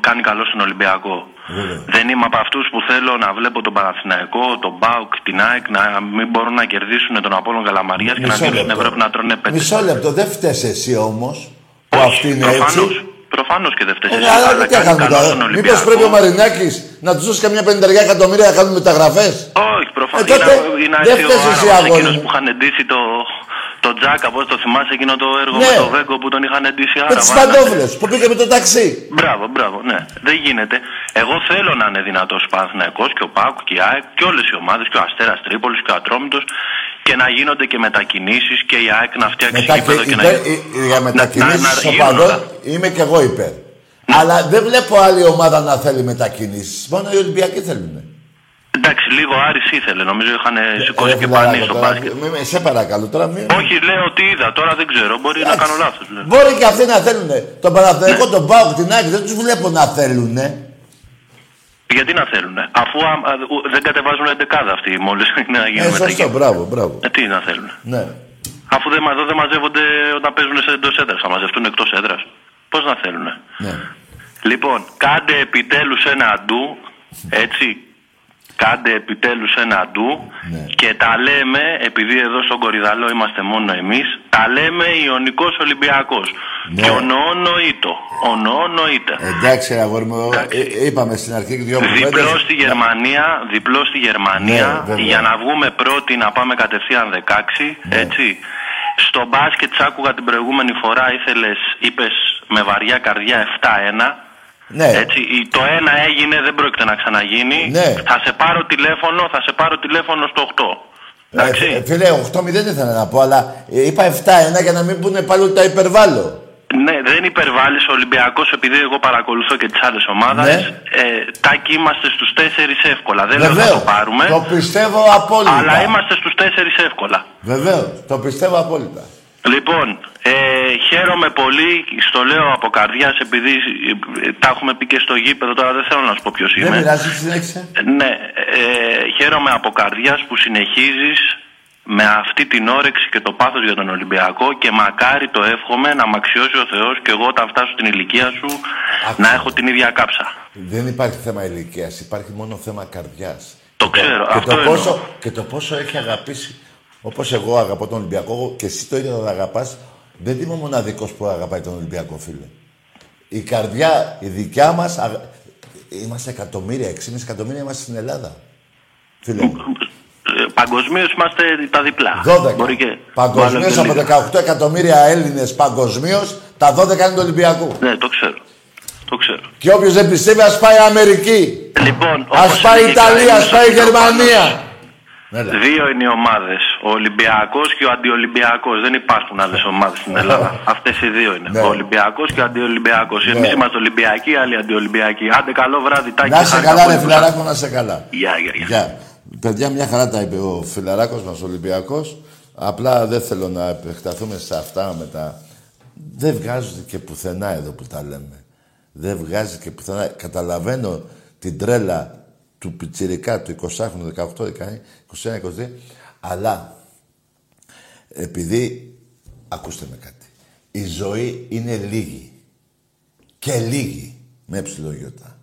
κάνει καλό στον Ολυμπιακό. Βέβαια. Δεν είμαι από αυτούς που θέλω να βλέπω τον Παναθηναϊκό, τον Μπάουκ, την ΑΕΚ να μην μπορούν να κερδίσουν τον Απόλλων Καλαμαρία και να Μισό βγουν στην λεπτό. Ευρώπη να τρώνε πέντε. Μισό λεπτό, δεν φταίς εσύ όμως που αυτή είναι προφανώς, έτσι. προφανώς και δεν φταίει. Ε, αλλά τι θα κάνουμε τώρα. Μήπως πρέπει ο Μαρινάκης να του δώσει καμιά πενταριά εκατομμύρια να κάνουν μεταγραφές; Όχι, προφανώς. Ε, τότε είναι, είναι δεν έτσι ο φταίς εσύ, Άραβας, αγόρι εκείνος μου. που είχαν εντύσει το, το Τζάκα, πώς το θυμάσαι εκείνο το έργο Ναι. με το Βέγκο που τον είχαν εντύσει Με Άραβα. τις παντόφλες που πήγε με το ταξί. Μπράβο, μπράβο, ναι. Δεν γίνεται. Εγώ θέλω να είναι δυνατός ο Παναθηναϊκός και ο Πάκου και η ΑΕΚ και όλες οι ομάδες και ο Αστέρας Τρίπολης και ο Ατρόμητος και να γίνονται και μετακινήσεις και η ΑΕΚ να φτιάξει Μετά και γήπεδο και να υπέρ, γίνει. ε, ε, για μετακινήσεις να γίνουν οπαδών όλα. είμαι και εγώ υπέρ. Αλλά δεν βλέπω άλλη ομάδα να θέλει μετακινήσεις. Μόνο οι Ολυμπιακοί θέλουν. Εντάξει, λίγο Άρης ήθελε. Νομίζω είχαν σηκώσει Ε, και φιλαράκο, πανί στο τώρα, μπάσκετ. μη με- Σε παρακαλώ τώρα μην... Όχι, λέω ότι είδα. Τώρα δεν ξέρω. Μπορεί να κάνω λάθος. Μπορεί και αυτοί να θέλουν. Τον Παναθηναϊκό, τον Πάοκ, την Άκη δεν τους βλέπω να θέλουν. Γιατί να θέλουν, αφού α, α, ου- δεν κατεβάζουν 11 αυτοί μόλις να Ε, γίνουν σωστό, μεταγγελίε. μπράβο, μπράβο. Ε, τι να θέλουν. Ναι. Αφού δεν, μα- εδώ δεν μαζεύονται όταν παίζουν σε εντός έδρας, θα μαζευτούν εκτός έδρας. Πώς να θέλουν. ναι. Λοιπόν, κάντε επιτέλους ένα αντού, έτσι, κάντε επιτέλους ένα αντού Ναι. και τα λέμε, επειδή εδώ στον Κορυδαλό είμαστε μόνο εμείς, τα λέμε Ιωνικός Ολυμπιακός. Ναι. Και ονοώ νοήτο, ονοώ νοήτε. Εντάξει, αγόρι μου, Εντάξει. ε, ε, είπαμε στην αρχή και δυο κουβέντες. Διπλό στη Γερμανία, διπλό στη Γερμανία, Ναι, βέβαια. για να βγούμε πρώτοι να πάμε κατευθείαν 16, Ναι. έτσι. Στο μπάσκετ σ' άκουγα την προηγούμενη φορά, ήθελες, είπες με βαριά καρδιά 7-1. Ναι. Έτσι, η- το ένα έγινε, δεν πρόκειται να ξαναγίνει. Ναι. Θα σε πάρω τηλέφωνο, θα σε πάρω τηλέφωνο στο 8. Ε, Εντάξει. ε, φίλε, 8-0 ήθελα να πω, αλλά ε, είπα 7-1 για να μην πούνε πάλι ότι τα υπερβάλλω. Ναι, δεν υπερβάλλεις ο Ολυμπιακός, επειδή εγώ παρακολουθώ και τις άλλες ομάδες. Ναι. Ε, τάκι είμαστε στους 4 εύκολα. Δεν λέω Βεβαίως. θα το πάρουμε. Το πιστεύω απόλυτα. Αλλά είμαστε στους 4 εύκολα. Βεβαίως. Το πιστεύω απόλυτα. Λοιπόν, ε, χαίρομαι πολύ, στο λέω από καρδιάς, επειδή ε, τα έχουμε πει και στο γήπεδο, τώρα δεν θέλω να σου πω ποιος Δεν είμαι. πειράζει, συνέχισε. Ε, Ναι, ε, χαίρομαι από καρδιάς που συνεχίζεις με αυτή την όρεξη και το πάθος για τον Ολυμπιακό και μακάρι το εύχομαι να μ' αξιώσει ο Θεός και εγώ όταν φτάσω στην ηλικία σου να έχω την ίδια κάψα. Δεν υπάρχει θέμα ηλικίας, υπάρχει μόνο θέμα καρδιάς. Το ξέρω, και, αυτό το εννοώ. πόσο, και το πόσο έχει αγαπήσει. Όπως εγώ αγαπώ τον Ολυμπιακό και εσύ το ίδιο να αγαπάς, δεν είμαι ο μοναδικός που αγαπάει τον Ολυμπιακό, φίλε. Η καρδιά, η δικιά μας. Είμαστε εκατομμύρια, 6,5 εκατομμύρια είμαστε στην Ελλάδα. Φίλε μου. Ε, Παγκοσμίως είμαστε τα διπλά. 12. Μπορεί και Παγκοσμίως μάλλον και από λίγα. 18 εκατομμύρια Έλληνες παγκοσμίως, τα 12 είναι του Ολυμπιακού. Ναι, το ξέρω. Το ξέρω. Και όποιος δεν πιστεύει, ας πάει Αμερική. Λοιπόν, Α όπως πάει έλεγε Ιταλία, ας κανείς, πάει ο Πάνος, Γερμανία. Ναι, ναι. Δύο είναι οι ομάδες. Ο Ολυμπιακός και ο Αντιολυμπιακός. Δεν υπάρχουν άλλες ομάδες στην Ελλάδα. Αυτές οι δύο είναι. Ναι. Ο Ολυμπιακός και ο Αντιολυμπιακός. Ναι. Εμείς είμαστε Ολυμπιακοί, άλλοι Αντιολυμπιακοί. Άντε, καλό βράδυ, τάκι. Να σε χάρηκα καλά, πολύ ρε που φιλαράκο, να σε καλά. Γεια, γεια, γεια. Γεια. Παιδιά, μια χαρά τα είπε ο φιλαράκος μας, ο Ολυμπιακός. Απλά δεν θέλω να επεκταθούμε σε αυτά με τα... Δεν βγάζουν και πουθενά εδώ που τα λέμε. Δεν βγάζει και πουθενά. Καταλαβαίνω την τρέλα του πιτσιρικά, του 20χρονου, 18, 19, 21, 22, αλλά επειδή, ακούστε με κάτι, η ζωή είναι λίγη. Και λίγη, με ψιλογιώτα.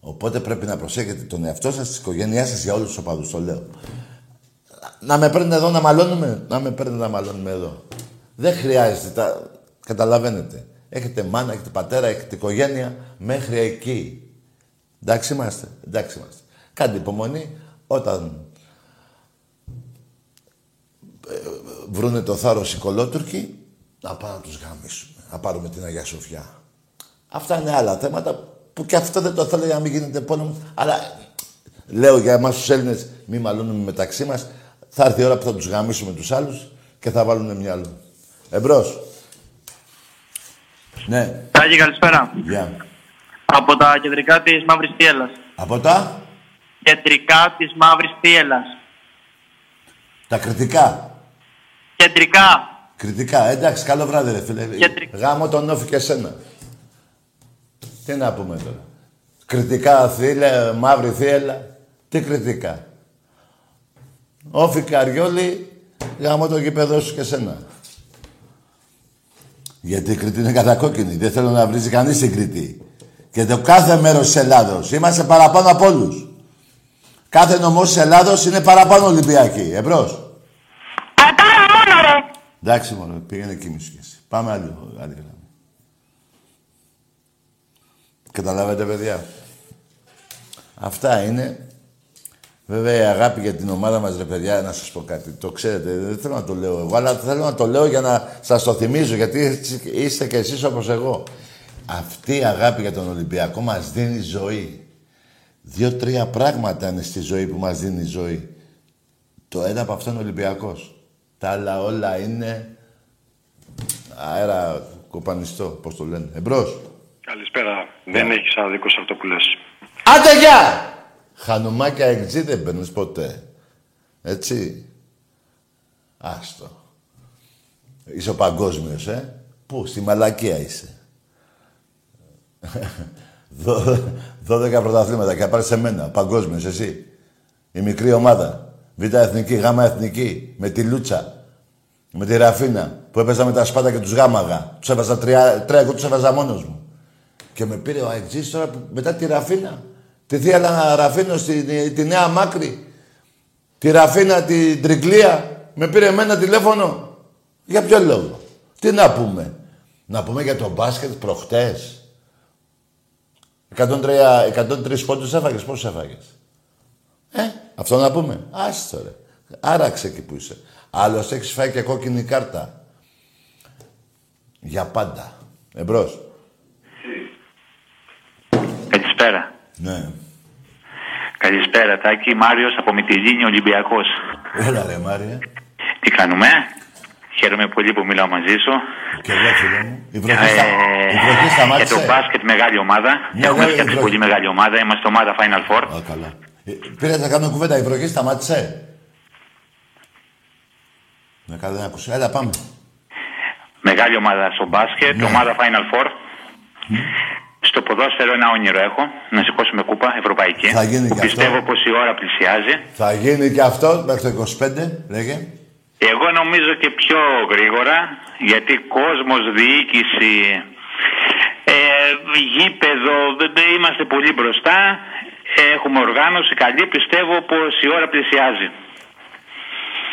Οπότε πρέπει να προσέχετε τον εαυτό σας, της οικογένειάς σας, για όλους τους οπαδούς, το λέω. Να με παίρνετε εδώ να μαλώνουμε, να με παίρνετε να μαλώνουμε εδώ. Δεν χρειάζεται, τα... καταλαβαίνετε. Έχετε μάνα, έχετε πατέρα, έχετε οικογένεια, μέχρι εκεί. Εντάξει είμαστε, εντάξει είμαστε. Κάντε υπομονή, όταν ε, βρούνε το θάρρος οι κολότουρκοι, να πάμε να τους γαμίσουμε, να πάρουμε την Αγία Σοφιά. Αυτά είναι άλλα θέματα που και αυτό δεν το θέλω για να μην γίνεται πόλεμος. Αλλά λέω για εμάς τους Έλληνες, μη μαλώνουμε μεταξύ μας. Θα έρθει η ώρα που θα τους γαμίσουμε τους άλλους και θα βάλουν μυαλό. Εμπρός. Ναι, Τάκη, καλησπέρα. γεια. Από τα κεντρικά της Μαύρης Θίελα. Από τα, Κεντρικά της Μαύρης Θίελα. τα κριτικά. Κεντρικά. Κριτικά, εντάξει, καλό βράδυ, ρε φίλε. Κεντρικά. Γάμο τον όφη και σένα. Τι να πούμε τώρα. Κριτικά, θύλε, μαύρη θύελα. Τι κριτικά. Όφη Καριόλη, γάμω το γήπεδο σου και σένα. Γιατί η Κρήτη είναι κατακόκκινη. Δεν θέλω να βρίζει κανείς την Κρήτη. Και το κάθε μέρος της Ελλάδος. Είμαστε παραπάνω από όλους. Κάθε νομός της Ελλάδος είναι παραπάνω Ολυμπιακή. Εμπρός. Πατάρα μόνο ρε. Εντάξει μόνο, πήγαινε κοιμήσου κι εσύ. Πάμε άλλη, άλλη γραμμή. Καταλάβατε, παιδιά. Αυτά είναι. Βέβαια, η αγάπη για την ομάδα μας, ρε παιδιά, να σας πω κάτι. Το ξέρετε, δεν θέλω να το λέω εγώ, αλλά θέλω να το λέω για να σας το θυμίζω, γιατί έτσι είστε κι εσείς όπως εγώ. Αυτή η αγάπη για τον Ολυμπιακό μας δίνει ζωή. Δύο-τρία πράγματα είναι στη ζωή που μας δίνει ζωή. Το ένα από αυτό είναι ο Ολυμπιακός. Τα άλλα όλα είναι αέρα κοπανιστό, πώς το λένε. Εμπρός. Καλησπέρα. Δεν έχεις άδικο σε αυτό που λες. Άντε γεια! Χανουμάκια εξή δεν παίρνεις ποτέ. Έτσι. Άστο. Είσαι ο παγκόσμιος, ε. Πού, στη Μαλακία είσαι. Δώ- Δώδεκα πρωταθλήματα και πάρεις σε μένα, παγκόσμιος, εσύ. Η μικρή ομάδα. Β' εθνική, Γ' εθνική. Με τη Λούτσα. Με τη Ραφίνα. Που έπαιζα με τα σπάτα και τους γάμαγα. Τους έβαζα τρία, τρία εγώ τους έβαζα μόνος μου. Και με πήρε ο Αεξής τώρα που- μετά τη Ραφίνα. Τη θεία Λα- Ραφίνο, στη, τη Νέα Μάκρη. Τη Ραφίνα, την Τριγκλία. Με πήρε εμένα τηλέφωνο. Για ποιο λόγο; Τι να πούμε; Να πούμε για το μπάσκετ προχτές. 103, 103 πόντους έφαγες. Πόσους έφαγες; Ε, αυτό να πούμε. Άστο ρε. Άραξε εκεί που είσαι. Άλλος έχεις φάει και κόκκινη κάρτα. Για πάντα. Εμπρός. Καλησπέρα. Ναι. Καλησπέρα, Τάκη. Μάριος από Μυτιλίνη, Ολυμπιακός. Έλα ρε Μάρια. Τι κάνουμε; Χαίρομαι πολύ που μιλάω μαζί σου. Και εγώ φίλε μου. Η βροχή, στα... η βροχή για σταμάτησε. το μπάσκετ μεγάλη ομάδα. Ναι, Έχουμε ναι, η φτιάξει βροχή. πολύ μεγάλη ομάδα. Είμαστε ομάδα Final Four. Α, καλά. Ε, Πήρες να κάνω κουβέντα. Η βροχή σταμάτησε. Ναι, καλά δεν άκουσα. Έλα πάμε. Μεγάλη ομάδα στο μπάσκετ. Ναι. Ομάδα Final Four. Στο ποδόσφαιρο ένα όνειρο έχω. Να σηκώσουμε κούπα ευρωπαϊκή. Θα γίνει που και αυτό. πιστεύω πως η ώρα πλησιάζει. Θα γίνει και αυτό μέχρι το 25. Λέγε. Εγώ νομίζω και πιο γρήγορα, γιατί κόσμος, διοίκηση, ε, γήπεδο, δεν- δεν είμαστε πολύ μπροστά. Έχουμε οργάνωση καλή, πιστεύω πως η ώρα πλησιάζει.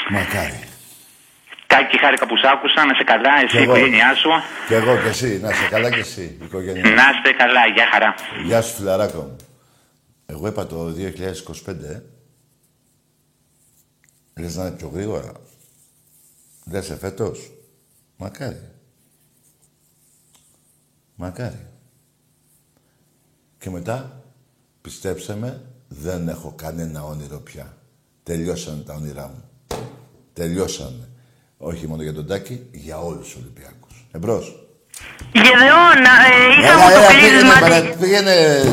Μακάρι. Τάκη, χάρηκα που σ' άκουσα, να σε καλά, εσύ, Κι η εγώ. οικογένειά σου. Και εγώ και εσύ. Να είσαι καλά και εσύ. Η οικογένειά. Να είστε καλά, γεια χαρά. Γεια σου φιλαράκο μου. Εγώ είπα το 2025, ε. Λες να είναι πιο γρήγορα. Δεν σε φέτος. Μακάρι. Μακάρι. Και μετά, πιστέψτε με, δεν έχω κανένα όνειρο πια. Τελειώσανε τα όνειρά μου. Τελειώσανε. Όχι μόνο για τον Τάκη, για όλους τους Ολυμπιακούς. Εμπρός. Γεδεώνα, ε, είχαμε Έλα, το έλα, κλείσμα. πήγαινε, της- παρα- πήγαινε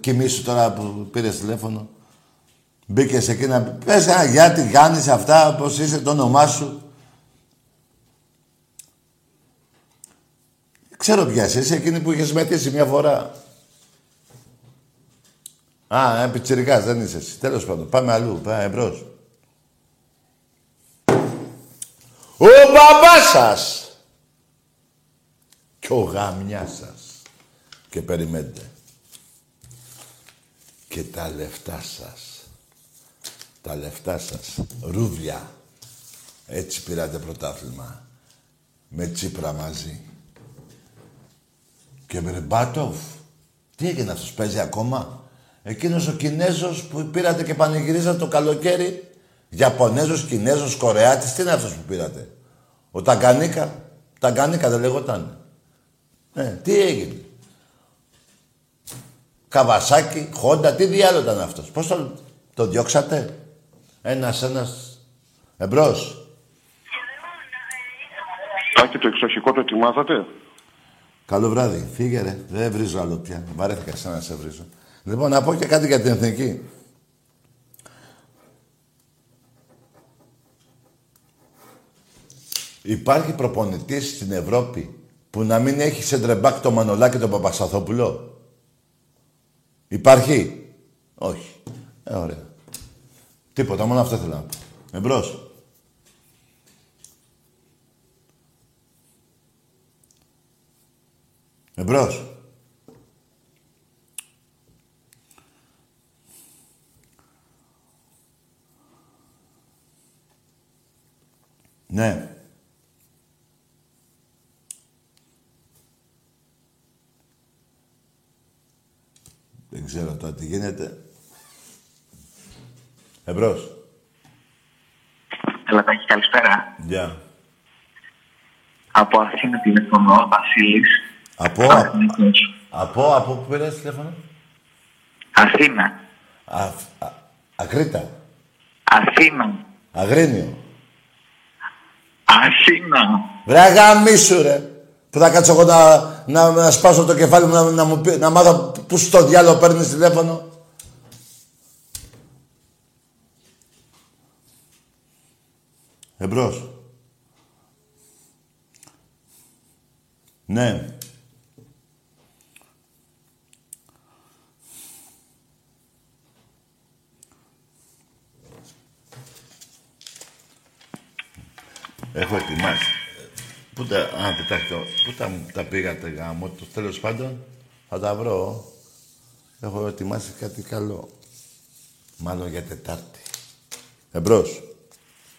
κοιμήσου τώρα που πήρες τηλέφωνο. Μπήκες εκεί να πει, πες ένα γεια, τι κάνεις αυτά, πώς είσαι, το όνομά σου. Ξέρω ποια είσαι, είσαι εκείνη που είχες μετήσει μια φορά. Α, ε, πιτσιρικάς, δεν είσαι εσύ. Τέλος πάντων, πάμε αλλού, πάμε εμπρός. Ο μπαμπάς σας! και ο γαμιάς σας. Και περιμένετε. Και τα λεφτά σας. Τα λεφτά σας. Ρούβλια. Έτσι πήρατε πρωτάθλημα. Με Τσίπρα μαζί. Και Μπερμπάτοφ. Τι έγινε αυτός, παίζει ακόμα; Εκείνος ο Κινέζος που πήρατε και πανηγυρίζατε το καλοκαίρι. Ιαπωνέζος, Κινέζος, Κορεάτης. Τι είναι αυτός που πήρατε; Ο Ταγκανίκα. Ταγκανίκα δεν λεγόταν. Ε, τι έγινε; Καβασάκι, Χόντα, τι διάλογο ήταν αυτός; Πώς το, το διώξατε; Ένας, ένας. Εμπρός. Τάκη, το εξοχικό το ετοιμάζατε. Καλό βράδυ. Φύγε ρε. Δεν βρίζω άλλο πια. Βαρέθηκα σαν να σε βρίζω. Λοιπόν, να πω και κάτι για την εθνική. Υπάρχει προπονητής στην Ευρώπη που να μην έχει σε τρεμπάκ το Μανολά και τον Παπασαθόπουλο. Υπάρχει; Όχι. Ε, ωραία. Τίποτα, μόνο αυτό θέλω να πω. Εμπρός. Εμπρός. Ναι. Δεν ξέρω τώρα τι γίνεται. Εμπρός. Έλα, Τάκη, καλησπέρα. Γεια. Από Αθήνα τηλεφωνώ, Βασίλης. Από, Αθηνικός. από, από πού πήρες τηλέφωνο; Αθήνα. Α, α, Ακρίτα. Αθήνα. Αγρίνιο. Αθήνα. Βρε αγαμίσου ρε. Που θα κάτσω εγώ να, να, να σπάσω το κεφάλι μου να, να, μου πει- να μάθω πού στο διάλογο παίρνεις τηλέφωνο. Εμπρός. Ναι. Έχω ετοιμάσει. Πού τα, α, κοιτάξτε, πού τα, τα πήγατε γάμο, το τέλος πάντων, θα τα βρω. Έχω ετοιμάσει κάτι καλό. Μάλλον για Τετάρτη. Εμπρός.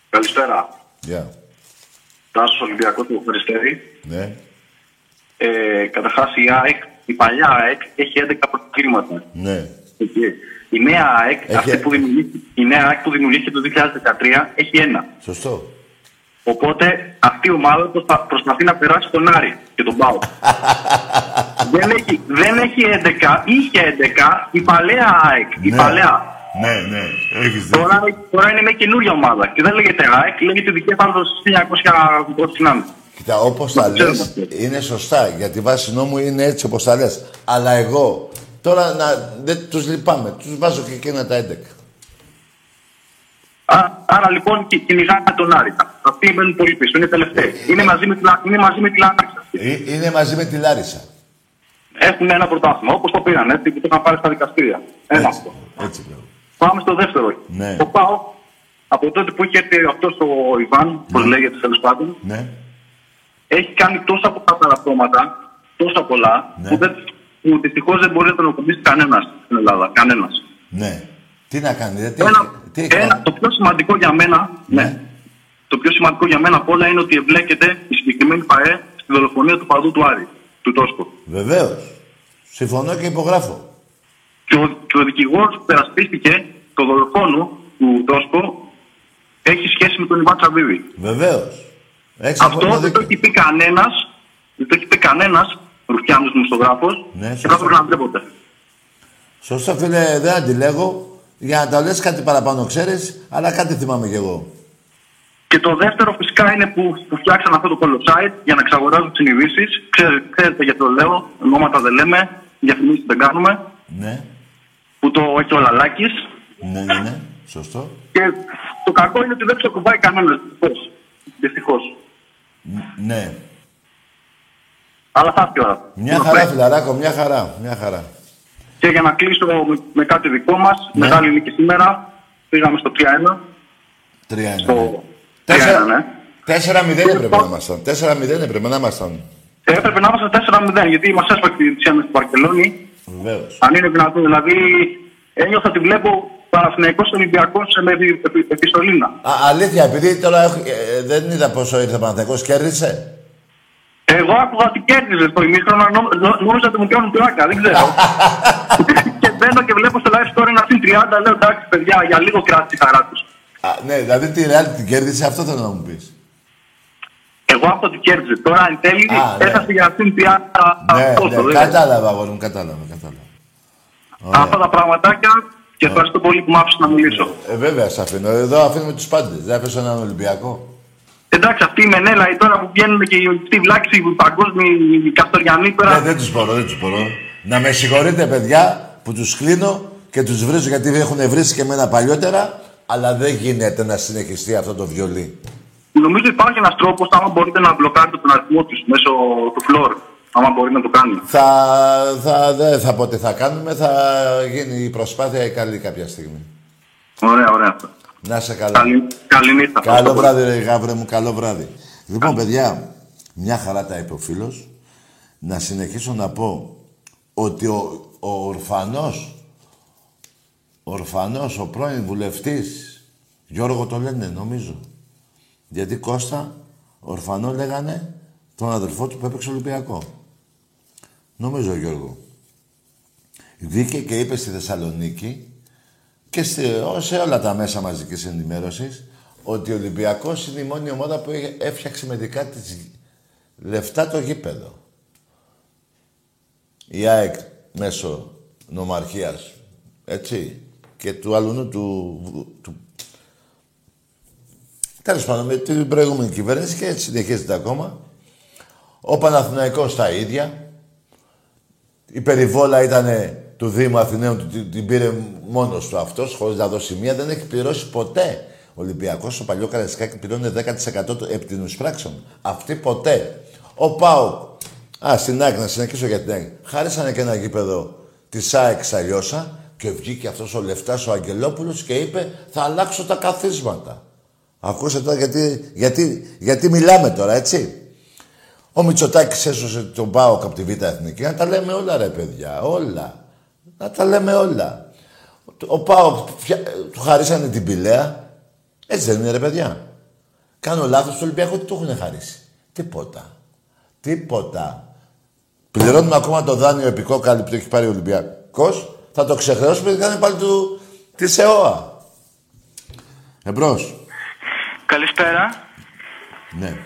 Καλησπέρα. Γεια. Τάσος Ολυμπιακός του Περιστέρη. Ναι. Ε, Καταρχάς η ΑΕΚ, η παλιά ΑΕΚ έχει 11 πρωταθλήματα. Ναι. Εκεί. Η νέα ΑΕΚ, Έχει- αυτή που δημιουργήθηκε, η νέα ΑΕΚ που δημιουργήθηκε το 2013 έχει ένα. Σωστό. Οπότε αυτή η ομάδα προσπα- προσπαθεί να περάσει τον Άρη και τον Πάο. δεν, έχει, δεν έχει 11, είχε 11 η παλαιά ΑΕΚ. Η Ναι. παλαιά. Ναι, ναι. Έχεις δίκιο. Τώρα, τώρα είναι μια καινούργια ομάδα και δεν λέγεται ΑΕΚ, λέγεται Δικέφαλο 1900 θυμάμαι. Κοίτα, όπως τα λες, είναι σωστά. Για τη βάση νόμου είναι έτσι όπως τα λες. Αλλά εγώ, τώρα να, δεν τους λυπάμαι. Τους βάζω και εκείνα τα 11. Α, άρα λοιπόν κι- κυνηγάνε τον Άρη. Αυτοί μένουν πολύ πίσω, είναι τελευταίοι. Είναι μαζί με, τη Λα- είναι μαζί με τη Λάρισα. Ε, Είναι μαζί με τη Λάρισα. Έχουν ένα πρωτάθλημα, όπως το πήραν, έτσι, που το είχαν πάρει στα δικαστήρια. Ένα Έτσι, αυτό. έτσι λέω. Πάμε στο δεύτερο. Ναι. Το πάω από τότε που είχε έρθει αυτός ο Ιβάν, πώ λέγεται τέλος πάντων, Ναι. έχει κάνει τόσα πολλά παραπτώματα, τόσα πολλά, Ναι. που, δεν, που δυστυχώς δεν μπορεί να τον ακουμπήσει κανένας στην Ελλάδα. Κανένας. Ναι. Τι να κάνει, δεν τι, Ένα, έχει- τι έχει ένα, κάνει. το πιο σημαντικό για μένα, ναι. Το πιο σημαντικό για μένα απ' όλα είναι ότι εμπλέκεται η συγκεκριμένη ΠαΕ στη δολοφονία του παδού του Άρη, του Τόσκο. Βεβαίως. Συμφωνώ και υπογράφω. Και ο, και ο δικηγόρος που περασπίστηκε το δολοφόνο του Τόσκο έχει σχέση με τον Ιβάν Τσαβίδη. Βεβαίως. Έχεις Αυτό απόλυτο δεν το δίκιο. έχει πει κανένας, δεν το έχει πει κανένας Ρουφιάνος δημοσιογράφος Ναι, και σωστά. θα έπρεπε να ντρέπονται. Σωστό φίλε, δεν αντιλέγω. Για να τα λες κάτι παραπάνω ξέρεις, αλλά κάτι θυμάμαι κι εγώ. Και το δεύτερο φυσικά είναι που, που φτιάξαν αυτό το site για να εξαγοράζουν τις ειδήσει. Ξέρετε, ξέρετε γιατί το λέω, ονόματα δεν λέμε, διαφημίσεις δεν κάνουμε. Ναι, Που το έχει ο Λαλάκης. ναι, ναι, ναι. Σωστό. Και το κακό είναι ότι δεν ξεκουμπάει κανένας. Δυστυχώς. Ναι. Αλλά θα έρθει η ώρα. Μια Το χαρά, πλέον. φιλαράκο, μια χαρά, μια χαρά. Και για να κλείσω με, με κάτι δικό μας, Ναι. μεγάλη νίκη σήμερα. Πήγαμε στο 3-1. Τρία είναι. Στο 3-1, Τέσσερα- ναι. 4-0 έπρεπε να ήμασταν. 4-0 έπρεπε να ήμασταν. Ε, Έπρεπε να είμαστε 4-0 γιατί μας έσπαξε η Τσιάννα στην Βαρκελόνη. Βεβαίως. Αν είναι δυνατόν, δηλαδή ένιωθα ότι βλέπω Παναθηναϊκός Ολυμπιακός με επι- επι- επιστολίνα. Α, αλήθεια, επειδή τώρα έχω- ε, δεν είδα πόσο ήρθε ο Παναθηναϊκός, κέρδισε. Εγώ άκουγα ότι κέρδιζες στο ημίχρονο, νο- νο- νόμιζα ότι μου κάνουν πλάκα, δεν ξέρω. και μπαίνω και βλέπω στο live story ένα συν 30, λέω εντάξει παιδιά, για λίγο κράτησε η χαρά τους. Α, ναι, δηλαδή τη Real την κέρδισε, αυτό θέλω να μου πεις. Εγώ άκουγα ότι κέρδιζε. Τώρα εν τέλει Α, ναι. έφτασε για συν 30 Ναι, πόσο, ναι, δεν ξέρω. κατάλαβα, αγόρι μου, κατάλαβα, κατάλαβα. Αυτά τα πραγματάκια και ευχαριστώ πολύ που μ' άφησες να μιλήσω. Ε, βέβαια, σε αφήνω. Εδώ αφήνουμε τους πάντες. Δεν αφήσω έναν Ολυμπιακό. Εντάξει, αυτή η Μενέλα η τώρα που βγαίνουν και οι τη βλάξη, οι παγκόσμιοι, οι Καστοριανοί τώρα. Ε, δεν τους μπορώ, δεν τους μπορώ. Να με συγχωρείτε, παιδιά, που τους κλείνω και τους βρίζω γιατί έχουν βρίσει και εμένα παλιότερα, αλλά δεν γίνεται να συνεχιστεί αυτό το βιολί. Νομίζω υπάρχει ένας τρόπος, άμα μπορείτε να μπλοκάρετε τον αριθμό τους μέσω του floor. Άμα μπορεί να το κάνει. Θα, θα, δεν θα πω τι θα κάνουμε, θα γίνει η προσπάθεια η καλή κάποια στιγμή. Ωραία, ωραία. Να είσαι καλά. Καλή, καλή νύχτα. Καλό βράδυ, ρε γάβρε μου, καλό βράδυ. Λοιπόν, παιδιά, μια χαρά τα είπε ο φίλος. Να συνεχίσω να πω ότι ο, ο ορφανός, ο ορφανός, ο πρώην βουλευτής, Γιώργο το λένε, νομίζω. Γιατί Κώστα, ορφανό λέγανε τον αδελφό του που έπαιξε Ολυμπιακό. Νομίζω, Γιώργο. Βγήκε και είπε στη Θεσσαλονίκη και σε, σε όλα τα μέσα μαζικής ενημέρωσης ότι ο Ολυμπιακός είναι η μόνη ομάδα που έφτιαξε με δικά της λεφτά το γήπεδο. Η ΑΕΚ μέσω νομαρχίας, έτσι, και του αλλού του, του... Τέλος πάντων, με την προηγούμενη κυβέρνηση και έτσι συνεχίζεται ακόμα. Ο Παναθηναϊκός τα ίδια. Η περιβόλα ήταν του Δήμου Αθηναίων, την, την πήρε μόνος του αυτός, χωρίς να δώσει μία. Δεν έχει πληρώσει ποτέ. Ο Ολυμπιακός, στο παλιό Καραϊσκάκι, πληρώνει 10% επί την πράξεων. Αυτή ποτέ. Ο Πάου, α, στην ΑΕΚ, να συνεχίσω για την ΑΕΚ. Χάρισανε και ένα γήπεδο της ΑΕΚ Σαλιώσα και βγήκε αυτός ο Λεφτάς ο Αγγελόπουλος και είπε θα αλλάξω τα καθίσματα. Ακούστε τώρα γιατί, γιατί, γιατί μιλάμε τώρα, έτσι. Ο Μητσοτάκης έσωσε τον Πάοκ από τη Β' Εθνική. Να τα λέμε όλα, ρε παιδιά. Όλα. Να τα λέμε όλα. Ο Πάοκ του χαρίσανε την πηλαία. Έτσι δεν είναι, ρε παιδιά. Κάνω λάθος στο Ολυμπιακό, τι του έχουν χαρίσει. Τίποτα. Τίποτα. Πληρώνουμε ακόμα το δάνειο επικόκαλη που έχει πάρει ο Ολυμπιακός. Θα το ξεχρεώσουμε γιατί κάνει πάλι του της ΕΟΑ. Εμπρός. Καλησπέρα. Ναι.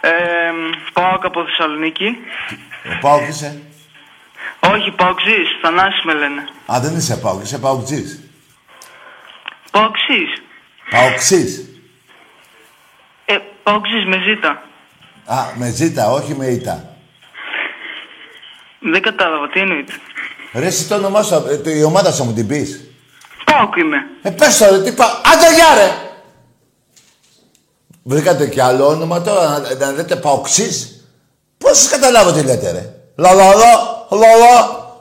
Ε, πάω από Θεσσαλονίκη. Ο Πάοκ είσαι; Όχι, Παοξής. Θανάσης με λένε. Α, δεν είσαι Πάοκ, είσαι Παοκτζής. Παοξής. Παοξής. Ε, Παοξής με ζήτα. Α, με ζήτα, όχι με ήττα. Δεν κατάλαβα, τι εννοείται. Ρε, εσύ το όνομά σου, ε, το- η ομάδα σου μου την πεις. Πάοκ είμαι. Ε, πες το ρε, τι πα... Άντε, γεια ρε! Βρήκατε κι άλλο όνομα τώρα, να, να λέτε Παοξής; Πώς σας καταλάβω τι λέτε, ρε; Λα, λα, λα, λα, λα,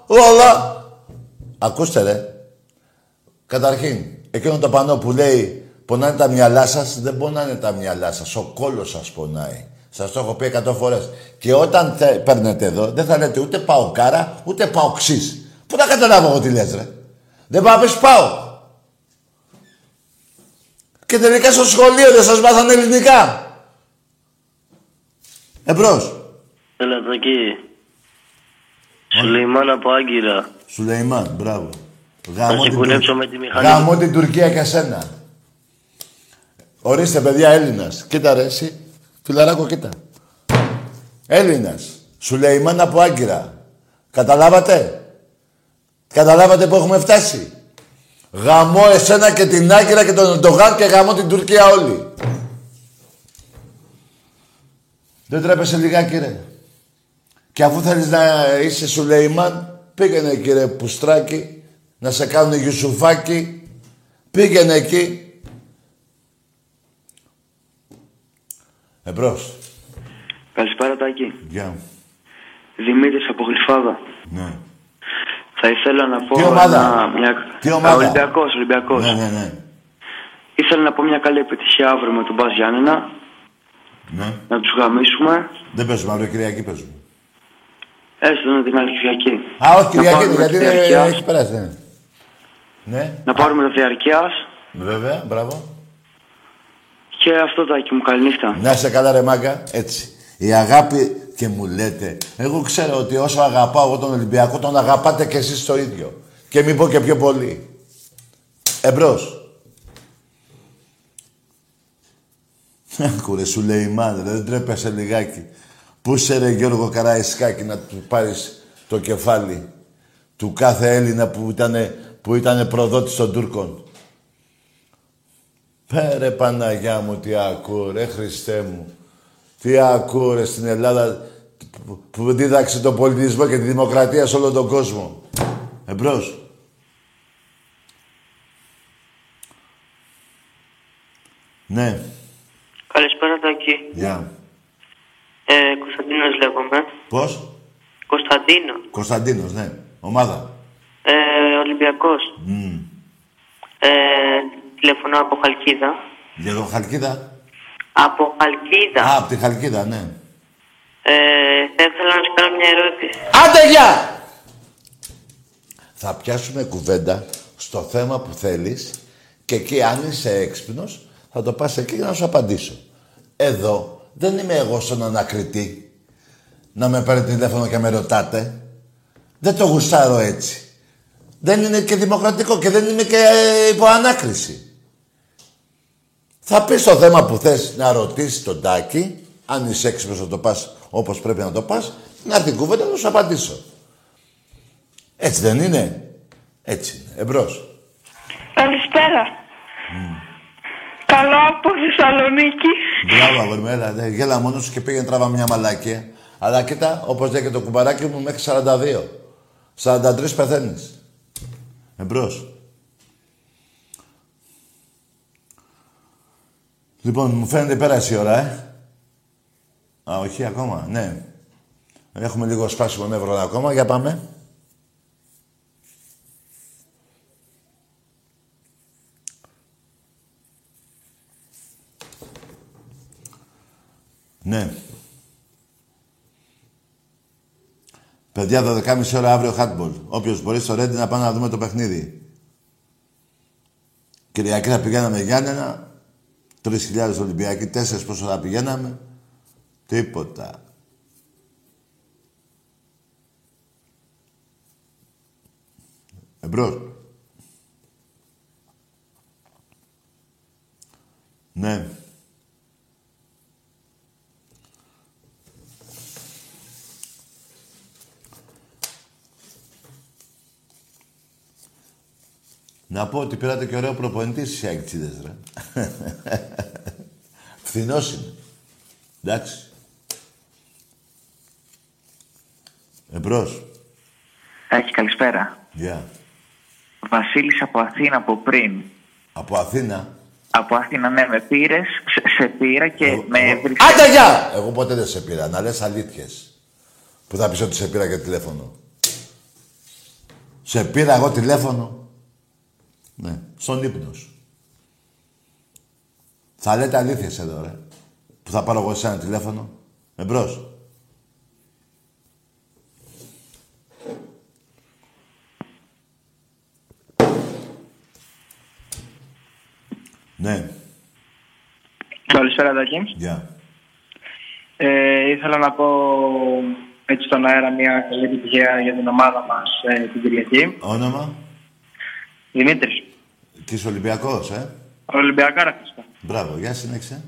λα, λα. Ακούστε, ρε. Καταρχήν, εκείνο το πανό που λέει πονάνε τα μυαλά σας, δεν πονάνε τα μυαλά σας. Ο κόλος σας πονάει. Σας το έχω πει εκατό φορές. Και όταν θε, παίρνετε εδώ, δεν θα λέτε ούτε παοκάρα, ούτε παοξής. Πού να καταλάβω εγώ τι λες, ρε. Δεν πάω να πεις πάω. Και τελικά στο σχολείο δεν σας μάθανε ελληνικά. Εμπρός. Έλα το εκεί. Σουλεϊμάν από Άγκυρα. Σουλεϊμάν, μπράβο. Θα σε την κουλέψω Τουρ- με τη μηχανή. Γαμώ την Τουρκία και σένα. Ορίστε, παιδιά, Έλληνας. Κοίτα ρε, εσύ. Φιλαράκο, κοίτα. Έλληνας. Σουλεϊμάν από Άγκυρα. Καταλάβατε; Καταλάβατε που έχουμε φτάσει; Γαμώ εσένα και την Άγκυρα και τον Ερντογάν και γαμώ την Τουρκία όλη. Δεν τρέπεσαι λιγάκι, ρε. Και αφού θέλεις να είσαι Σουλεϊμάν, πήγαινε κύριε Πουστράκη, να σε κάνουν Γιουσουφάκι. Πήγαινε εκεί. Εμπρός. Καλησπέρα Τάκη. Γεια. Δημήτρης από Γλυφάδα. Ναι. Θα ήθελα να πω Τι ομάδα; ένα- μια... Τι ομάδα; Ολυμπιακός, Ολυμπιακός. Ναι, ναι, ναι. Ήθελα να πω μια καλή επιτυχία αύριο με τον Μπας Γιάννενα. ναι. Να τους γαμίσουμε. Δεν παίζουμε, αύριο Κυριακή παίζουμε. Έστω να την άλλη Κυριακή. Α, όχι Να Κυριακή, πάρουμε γιατί τη δεν διαρκείας. έχει περάσει. Ναι. ναι. Να πάρουμε το διαρκείας. Βέβαια, μπράβο. Και αυτό Τάκη μου, καληνύχτα. Να είσαι καλά ρε μάγκα, έτσι. Η αγάπη και μου λέτε, εγώ ξέρω ότι όσο αγαπάω εγώ τον Ολυμπιακό, τον αγαπάτε και εσείς το ίδιο. Και μην πω και πιο πολύ. Εμπρός. Άκουρε, σου λέει η ρε, δεν τρέπεσαι λιγάκι. Πού είσαι ρε Γιώργο Καραϊσκάκη να του πάρεις το κεφάλι του κάθε Έλληνα που ήταν, που ήτανε προδότης των Τούρκων; Πέρε Παναγιά μου, τι ακούω, ρε Χριστέ μου. Τι ακούω, ρε, στην Ελλάδα που- που δίδαξε τον πολιτισμό και τη δημοκρατία σε όλο τον κόσμο. Εμπρός. Ναι, Καλησπέρα Τάκη. γεια. Ε, Κωνσταντίνος λέγομαι. Πώς; Κωνσταντίνος. Κωνσταντίνος, ναι. Ομάδα. Ε, Ολυμπιακός. Μμ. Ε, Τηλεφωνώ από Χαλκίδα. Λίγο Χαλκίδα; Από Χαλκίδα. Α, από τη Χαλκίδα, ναι. Ε, θα ήθελα να σου κάνω μια ερώτηση. Άντε, γεια! Θα πιάσουμε κουβέντα στο θέμα που θέλεις και εκεί αν είσαι έξυπνος θα το πας εκεί για να σου απαντήσω. Εδώ δεν είμαι εγώ στον ανακριτή να με παίρνει τηλέφωνο και με ρωτάτε. Δεν το γουστάρω έτσι. Δεν είναι και δημοκρατικό και δεν είμαι και ε, υπό ανάκριση. Θα πεις το θέμα που θες να ρωτήσεις τον Τάκη, αν είσαι έξυπνος να το πας όπως πρέπει να το πας, να έρθει η κουβέντα να σου απαντήσω. Έτσι δεν είναι. Έτσι είναι. Εμπρός. Καλησπέρα. Καλό από Θεσσαλονίκη. Μπράβο, αγόρι μου, έλα, ναι, γέλα μόνος σου και πήγαινε τράβα μια μαλάκια. Αλλά κοίτα, όπως λέει και το κουμπαράκι μου, μέχρι 42. 43 πεθαίνεις. Εμπρός. Λοιπόν, μου φαίνεται πέρασε η ώρα, ε. Α, όχι ακόμα, ναι. Έχουμε λίγο σπάσιμο νεύρο ακόμα, για πάμε. Ναι. Παιδιά, 12.30 ώρα αύριο hardball. Όποιος μπορεί στο Ρέντι να πάμε να δούμε το παιχνίδι. Κυριακή θα πηγαίναμε Γιάννενα. 3.000 Ολυμπιακοί, 4 πόσο θα πηγαίναμε. Τίποτα. Εμπρός. Ναι. Να πω ότι πήρατε και ωραίο προπονητή στις Αγιτσίδες, ρε. Φθηνός είναι. Εντάξει. Εμπρός. Τάκη, καλησπέρα. Γεια. Βασίλης από Αθήνα από πριν. Από Αθήνα. Από Αθήνα, ναι, με πήρες, σε, σε πήρα και με έβρισκε. Άντε, γεια! Εγώ ποτέ δεν σε πήρα. Να λες αλήθειες. Που θα πεις ότι σε πήρα και τηλέφωνο. Σε πήρα εγώ τηλέφωνο. Ναι, στον ύπνος σου. Θα λέτε αλήθειες εδώ, ρε. Που θα πάρω εγώ σε ένα τηλέφωνο. Εμπρός. Ναι, Καλησπέρα, Τάκη. γεια. Ε, ήθελα να πω έτσι στον αέρα μια καλή επιτυχία για την ομάδα μας ε, την Κυριακή. Όνομα; Δημήτρης, Και είσαι Ολυμπιακός, ε. Ολυμπιακάρα φυσικά. Μπράβο, για συνέχισε.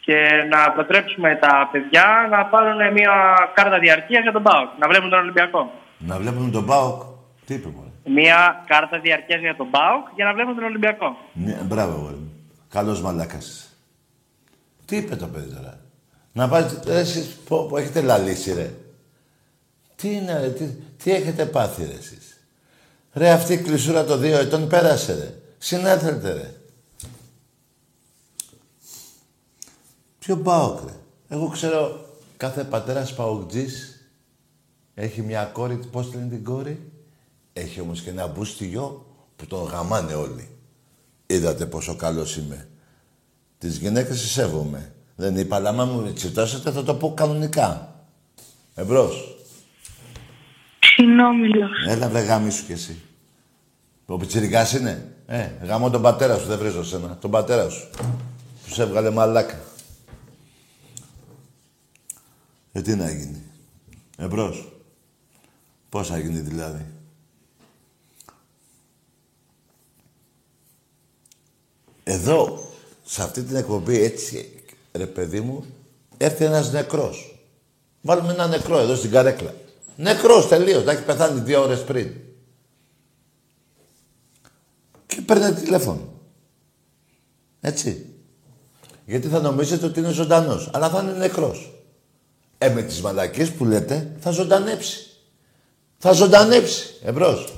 Και να προτρέψουμε τα παιδιά να πάρουν μια κάρτα διαρκείας για τον ΠΑΟΚ, να βλέπουν τον Ολυμπιακό. Να βλέπουμε τον ΠΑΟΚ. Τι είπε, μωρέ. Μια κάρτα διαρκείας για τον ΠΑΟΚ για να βλέπουν τον Ολυμπιακό. Ναι, μπράβο, αγόρι μου. Καλός μαλάκας. Τι είπε το παιδί τώρα. Να πάτε, ρε, εσείς που, που έχετε λαλήσει, ρε. Τι είναι, ρε, τι, τι έχετε πάθει, ρε, εσείς; Ρε, αυτή η κλεισούρα των δύο ετών πέρασε, ρε. Συνέθετε, ρε. Ποιο ΠΑΟΚ, ρε. Εγώ ξέρω, κάθε πατέρας ΠΑΟΚτζής έχει μια κόρη, πώς λένε την κόρη; Έχει όμως και ένα μπούστιγιο που τον γαμάνε όλοι. Είδατε πόσο καλός είμαι. Τις γυναίκες τις σέβομαι. Δεν είπα, αλλά άμα μου τσιτώσετε θα το πω κανονικά. Εμπρός. Συνόμιλος. Έλα βρε γάμι σου κι εσύ. Ο πιτσιρικάς είναι; Ε, γάμω τον πατέρα σου, δεν βρίζω σένα. Τον πατέρα σου. Που σε έβγαλε μαλάκα. Ε, τι να γίνει. Εμπρός. Πώς θα γίνει δηλαδή. Εδώ, σε αυτή την εκπομπή, έτσι, ρε παιδί μου, έρθει ένας νεκρός. Βάλουμε ένα νεκρό εδώ στην καρέκλα. Νεκρός τελείως, να έχει πεθάνει δύο ώρες πριν. Και παίρνετε τηλέφωνο. Έτσι. Γιατί θα νομίζετε ότι είναι ζωντανός, αλλά θα είναι νεκρός. Ε, με τις μαλακίες που λέτε, θα ζωντανέψει. Θα ζωντανέψει. Εμπρός.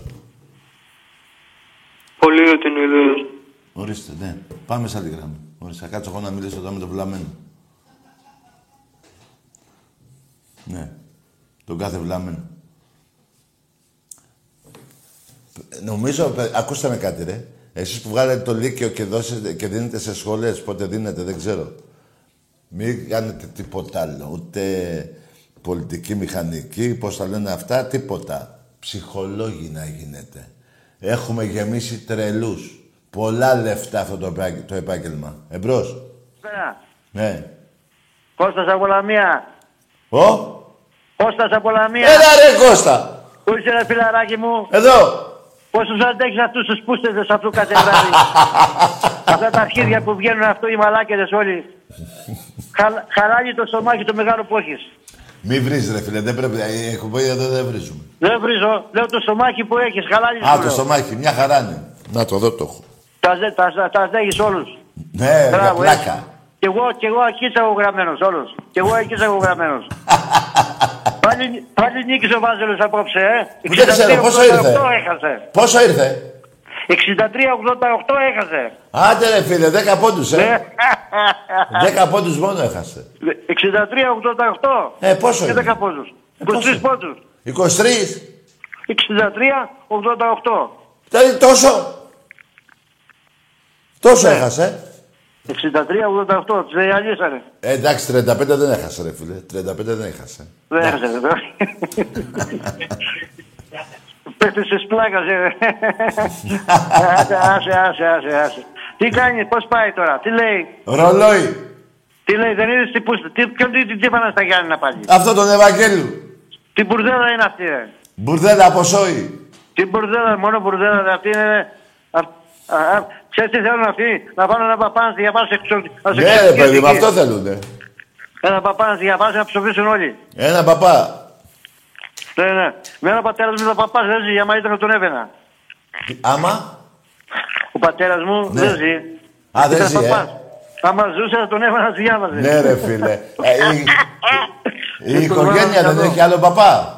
Πολύ ωραία την ιδέα. Ορίστε, ναι. Πάμε σε άλλη γραμμή. Ορίστε, θα κάτσω εγώ να μιλήσω εδώ με τον βλαμμένο. Ναι. Τον κάθε βλαμμένο. Ε, Νομίζω, παι- ακούστε με κάτι ρε. Εσείς που βγάλετε το Λύκειο και, δώσετε, και δίνετε σε σχολές, πότε δίνετε, δεν ξέρω. Μην κάνετε τίποτα άλλο. Ούτε πολιτική μηχανική, πώς τα λένε αυτά, τίποτα. Ψυχολόγοι να γίνετε. Έχουμε γεμίσει τρελούς. Πολλά λεφτά αυτό το, επάγγε- το επάγγελμα. Εμπρός. Καλησπέρα. Ναι. Κώστας από Λαμία. Ω! Κώστας από Λαμία. Έλα ρε Κώστα! Πού είσαι ρε φιλαράκι μου; Εδώ! Πόσους αντέχεις αυτούς τους πούστεδες αυτού κάθε βράδυ. Αυτά τα αρχίδια που βγαίνουν αυτό οι μαλάκεδες όλοι. Χα- Χαλάει το στομάχι το μεγάλο που έχεις. Μη βρεις ρε φίλε, δεν πρέπει. ε, Έχω πει εδώ δεν βρίζουμε. Δεν βρίζω. Λέω το στομάχι που έχεις. Χαλάει Α, το στομάχι, μια χαρά είναι. Να το δω το έχω. Τα, ζε- τα, τα, τα αντέχεις όλους. Ναι, για Μπράβο, πλάκα. Κι εγώ, κι εγώ εκεί είσαι εγώ γραμμένος όλους. Κι εγώ εκεί είσαι εγώ γραμμένος. πάλι, πάλι νίκησε ο Βάζελος απόψε, ε. Δεν ξέρω, πόσο 63-88 ήρθε. έχασε. Πόσο ήρθε; 63-88 έχασε. Άντε ρε φίλε, 10 πόντους, Ναι. ε. 10 πόντους μόνο έχασε. 63-88. Ε, πόσο Και είναι; 10 πόντους. Ε, 23 πόσο; πόντους. 23. 63-88. Δηλαδή τόσο. Τόσο έχασε. 63-88. Τους διαλύσανε. Ε, εντάξει, 35 δεν έχασε ρε φίλε. 35 δεν έχασε. Δεν έχασε. δεν. Πέφτει στις πλάκας. ε. Άσε, άσε, άσε, άσε, άσε. Τι κάνει, πώς πάει τώρα, τι λέει; Ρολόι. Τι λέει, δεν είδες τι πούστε. Τι, ποιον τι, τι, τι είπανε στα Γιάννη να πάλι. Αυτό τον Ευαγγέλου. Τι μπουρδέλα είναι αυτή, ρε. Μπουρδέλα από σόι. Τι μπουρδέλα, μόνο μπουρδέλα, ρε. αυτή είναι... α- α- α- Ξέρεις τι θέλουν αυτοί, να πάνε ένα παπά να διαβάσουν εξω... να σε Ναι ρε εξωτερική παιδί, με εθνική. αυτό θέλουνε. Ένα παπά να διαβάσουν να ψοφήσουν όλοι. Ένα παπά. Ναι, ναι. Με ένα πατέρας μου ήταν παπάς, δεν ζει, άμα ήταν τον έβαινα. Άμα; Ο πατέρας μου Ναι. δεν ζει. Α, δεν Ήταν ζει, ε. παπάς. Άμα ζούσε θα τον έβαινα, διάβαζε. Ναι ρε φίλε. Ε, η, η οικογένεια δεν έχει άλλο παπά.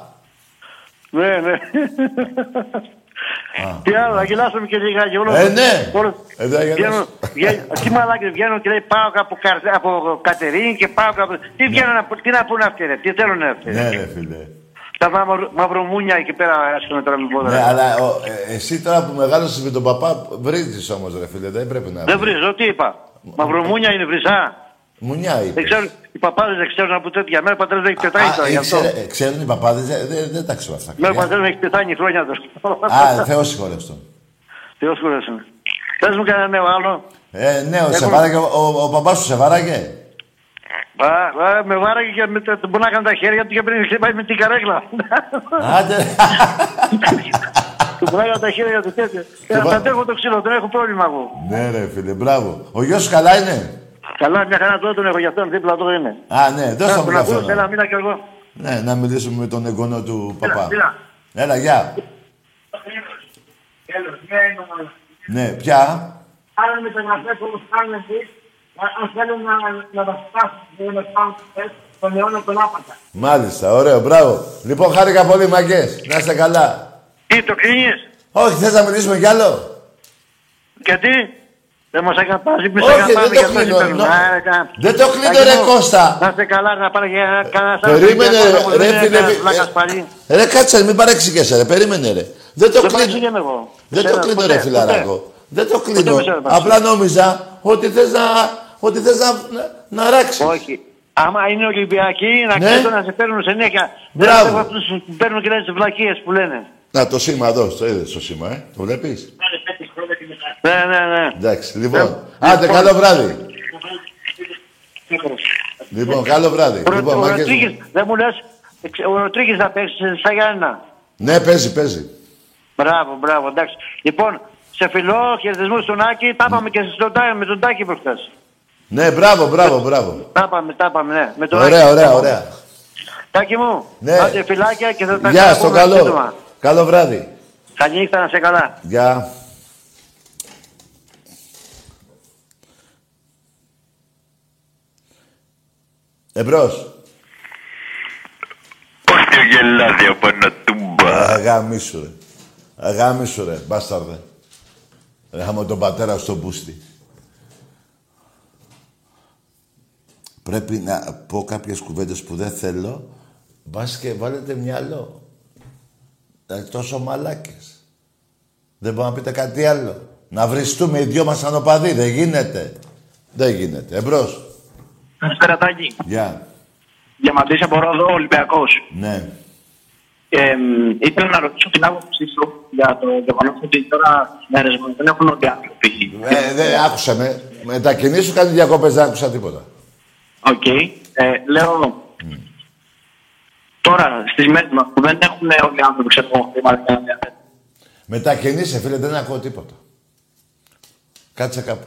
Ναι, ναι. Τι άλλο, να γελάσουμε και λιγάκι. Όλο, Ε, ναι. όλο- Εδώ αγελάσω. βγαίνουν- βγαίνουν- Τι μαλάκι βγαίνουν και λέει πάω από, Καρ- από Κατερίνη και πάω από... Τι βγαίνουν, να, πού- τι να πούνε αυτοί ρε, τι θέλουν αυτοί. Ναι ρε φίλε. Τα μαυρο, μαυρομούνια εκεί πέρα άσχομαι τώρα με πόδρα. Ναι, αλλά ο, ε, εσύ τώρα που μεγάλωσες με τον παπά βρίζεις όμως ρε φίλε, δεν πρέπει να Δεν βρίζω, τι είπα. Μαυρομούνια είναι βρυσά. Μουνιά Δεν είπε. ξέρουν, οι παπάδες δεν ξέρουν από τέτοια. Μέρα πατέρας δεν έχει πεθάνει τώρα γι' αυτό. Ξέρε- ε, ξέρουν οι παπάδες, δεν δεν- δεν τα ξέρω αυτά. Μέρα πατέρας δεν έχει πεθάνει χρόνια τώρα. Α, Θεός συγχωρεύστον. Θεός κουράσουμε. Πες μου κανένα νέο άλλο. Ε, ναι, ο, Έχουμε- σε βάραγε, ο, ο, ο παπάς σου σε βάραγε. Α, α, με βάραγε και με, τα- μπορεί να έκανε τα χέρια του και πριν χτυπάει με την καρέκλα. Άντε. Του πουλάγα τα χέρια του τέτοια. Ε, πα- Θα αντέχω το ξύλο, δεν έχω πρόβλημα εγώ. ναι ρε φίλε, μπράβο. Ο γιος σου καλά είναι; Καλά, μια χαρά τώρα τον έχω για αυτόν, δίπλα του είναι. Α, ναι, δώσε μου τον ακούς, τηλέφωνο. Έλα, μήνα κι εγώ. Ναι, να μιλήσουμε με τον εγγονό του παπά. Έλα, Έλα, γεια. Ναι, ποια. Άρα μεταγραφές όπως κάνουν εσείς, αν θέλουν να, να τα σπάσουν, δεν να σπάσουν τον αιώνα τον άπατα. Μάλιστα, ωραίο, μπράβο. Λοιπόν, χάρηκα πολύ, μαγκές. Να είστε καλά. Τι, το κλείνεις; Όχι, θες να μιλήσουμε κι άλλο; Γιατί; Δεν μας αγαπάζει, μη Όχι, σε αγαπάμε δεν το γι' αυτό κλείνω, συμπέρνουμε. νο- Άρα, κα- Δεν το κλείνω, Τάκη ρε, μου, Κώστα. Να είστε καλά, να πάρει για κανένα Περίμενε, ρε, ρε, φίλε. Βλάκας ε, πάλι. Ρε, κάτσε, μην παρεξηγέσαι, ρε. Περίμενε, ρε. Δεν το Δεν κλείνω. παρεξηγέμαι εγώ. Δεν το Εσένα, κλείνω, ποτέ, ρε, φιλαράκο. ποτέ. Δεν το Ποτέ κλείνω. με σένα παρεξηγώ. Απλά νόμιζα ότι θες να, ότι θες να, να, να ράξεις. Όχι. Άμα είναι Ολυμπιακοί, να Ναι. ξέρουν να σε παίρνουν συνέχεια. Μπράβο. Δεν αυτούς που παίρνουν και λένε τις βλακίες που λένε. Να, το σήμα εδώ, το είδες το σήμα, ε. Το βλέπεις; Ναι, ναι, ναι. Εντάξει, λοιπόν. Άντε, καλό βράδυ. Λοιπόν, καλό βράδυ. Ο- Λοιπόν, Ο μάγκες μου. Ροτρίγης, δεν μου λες, εξ- ο Ροτρίγης θα παίξει στα Γιάννα. Ναι, παίζει, παίζει. Μπράβο, μπράβο, εντάξει. Λοιπόν, σε φιλό, χαιρετισμούς στον Άκη, τα είπαμε και στον Τάκη, με τον Τάκη προχθές. Ναι, μπράβο, μπράβο, μπράβο. Τα είπαμε, τα είπαμε, ναι. Με τον Ωραία, Άκη. ωραία, ωραία. Τάκη μου, Ναι. άντε φιλάκια και θα τα Γεια, στο ξαναπούμε καλό. σύντομα. Καλό βράδυ. Καλή νύχτα, να σε καλά. Γεια. Εμπρός. Πώς το γελάδι από ένα τούμπα. Αγάμισου ρε. Αγάμισου ρε, μπάσταρδε. Έχαμε τον πατέρα στο μπούστι. Πρέπει να πω κάποιες κουβέντες που δεν θέλω. Μπας και βάλετε μυαλό. Ε, τόσο μαλάκες. Δεν μπορώ να πείτε κάτι άλλο. Να βριστούμε οι δυο μας ανωπαδοί. Δεν γίνεται. Δεν γίνεται. Εμπρός. Καλησπέρα, Τάκη. Γεια. Διαμαντής από Ρόδο, Ολυμπιακός. Ναι. Ε, μ, ήθελα να ρωτήσω την άποψή σου για το γεγονός ότι τώρα στις μέρες μας δεν έχουν όλοι οι άνθρωποι. Ε, δεν άκουσα με. Μετακινήσου σου κάνει διακοπές, δεν άκουσα τίποτα. Οκ. Ε, λέω, τώρα στις μέρες μας που δεν έχουν όλοι οι άνθρωποι ξέρω εγώ, χρήματα για να διαθέτουν. Μετακινήσε, φίλε, δεν ακούω τίποτα. Κάτσε κάπου.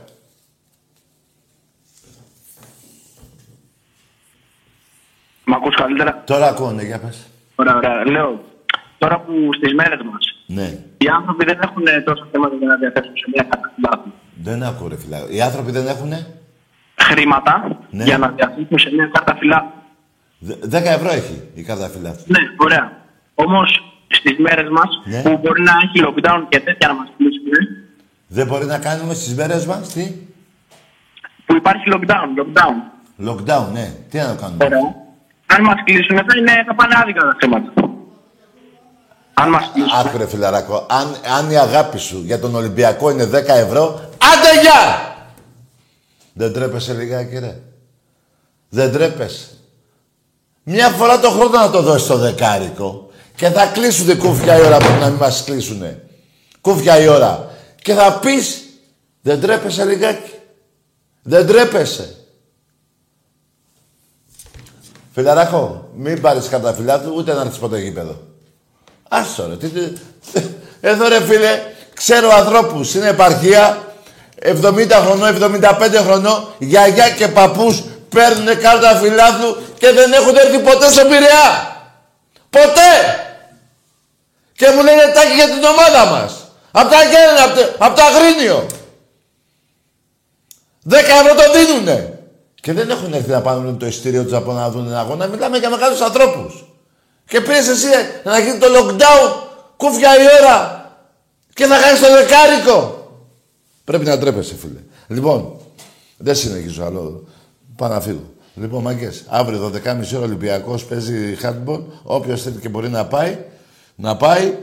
Μ' ακούς καλύτερα; Τώρα ακούω, ναι, για πες. Ωραία, ωραία. Λέω, τώρα που στις μέρες μας Ναι. οι άνθρωποι δεν έχουν τόσα θέματα για να διαθέσουν σε μια κατάσταση Δεν ακούω, ρε φίλε. Οι άνθρωποι δεν έχουνε; χρήματα Ναι. για να διαθέσουν σε μια κάρτα φυλάκου. Δε- 10 ευρώ έχει η κάρτα φυλάκου. Ναι, ωραία. Όμως στις μέρες μας Ναι. που μπορεί να έχει lockdown και τέτοια να μας κλείσουν, Δεν μπορεί να κάνουμε στις μέρες μας, τι; που υπάρχει lockdown, lockdown. Lockdown, ναι. Τι να το κάνουμε; Ωραία. Αν μας κλείσουν, θα, είναι, θα πάνε άδικα τα χρήματα. Αν μας κλείσουν. Άκου ρε φιλαράκο, αν, αν η αγάπη σου για τον Ολυμπιακό είναι 10 ευρώ, άντε γεια! Δεν τρέπεσαι λιγάκι ρε. Δεν τρέπεσαι. Μια φορά το χρόνο να το δώσεις το δεκάρικο και θα κλείσουνε κούφια η ώρα που να μην μας κλείσουνε. Κούφια η ώρα. Και θα πεις, δεν τρέπεσαι λιγάκι. Δεν τρέπεσαι. Φιλαράκο, μην πάρεις καταφυλά του, ούτε να έρθεις ποτέ γήπεδο. Άστο ρε, τι, τι, εδώ ρε φίλε, ξέρω ανθρώπους στην επαρχία, 70 χρονών, 75 χρονών, γιαγιά και παππούς παίρνουν κάρτα φιλάθλου και δεν έχουν έρθει ποτέ στον Πειραιά. Ποτέ! Και μου λένε τάκι για την ομάδα μας. Απ' τα γέρνα, απ' τα- απ' το Αγρίνιο. 10 ευρώ το δίνουνε. Και δεν έχουν έρθει να πάρουν το ειστήριο τους από να δουν ένα αγώνα. Μιλάμε για μεγάλους ανθρώπους. Και πήρες εσύ να γίνει το lockdown, κούφια η ώρα και θα κάνεις το δεκάρικο. Πρέπει να τρέπεσαι, φίλε. Λοιπόν, δεν συνεχίζω άλλο. Πάω να φύγω. Λοιπόν, μαγκές, αύριο 12.30 ώρα Ολυμπιακός παίζει handball. Όποιος θέλει και μπορεί να πάει, να πάει.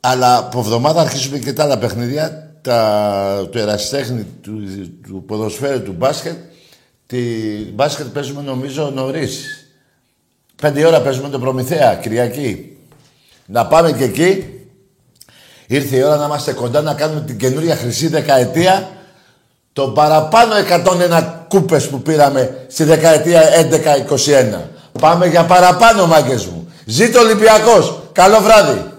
Αλλά από εβδομάδα αρχίζουμε και τα άλλα παιχνίδια. Τα, του ερασιτέχνη, του, του ποδοσφαίρου, του μπάσκετ. Τη μπάσκετ παίζουμε νομίζω νωρίς. Πέντε ώρα παίζουμε τον Προμηθέα, Κυριακή. Να πάμε και εκεί. Ήρθε η ώρα να είμαστε κοντά να κάνουμε την καινούρια χρυσή δεκαετία. Τον παραπάνω 101 κούπες που πήραμε στη δεκαετία 11-21. Πάμε για παραπάνω, μάγκες μου. Ζήτω Ολυμπιακός. Καλό βράδυ.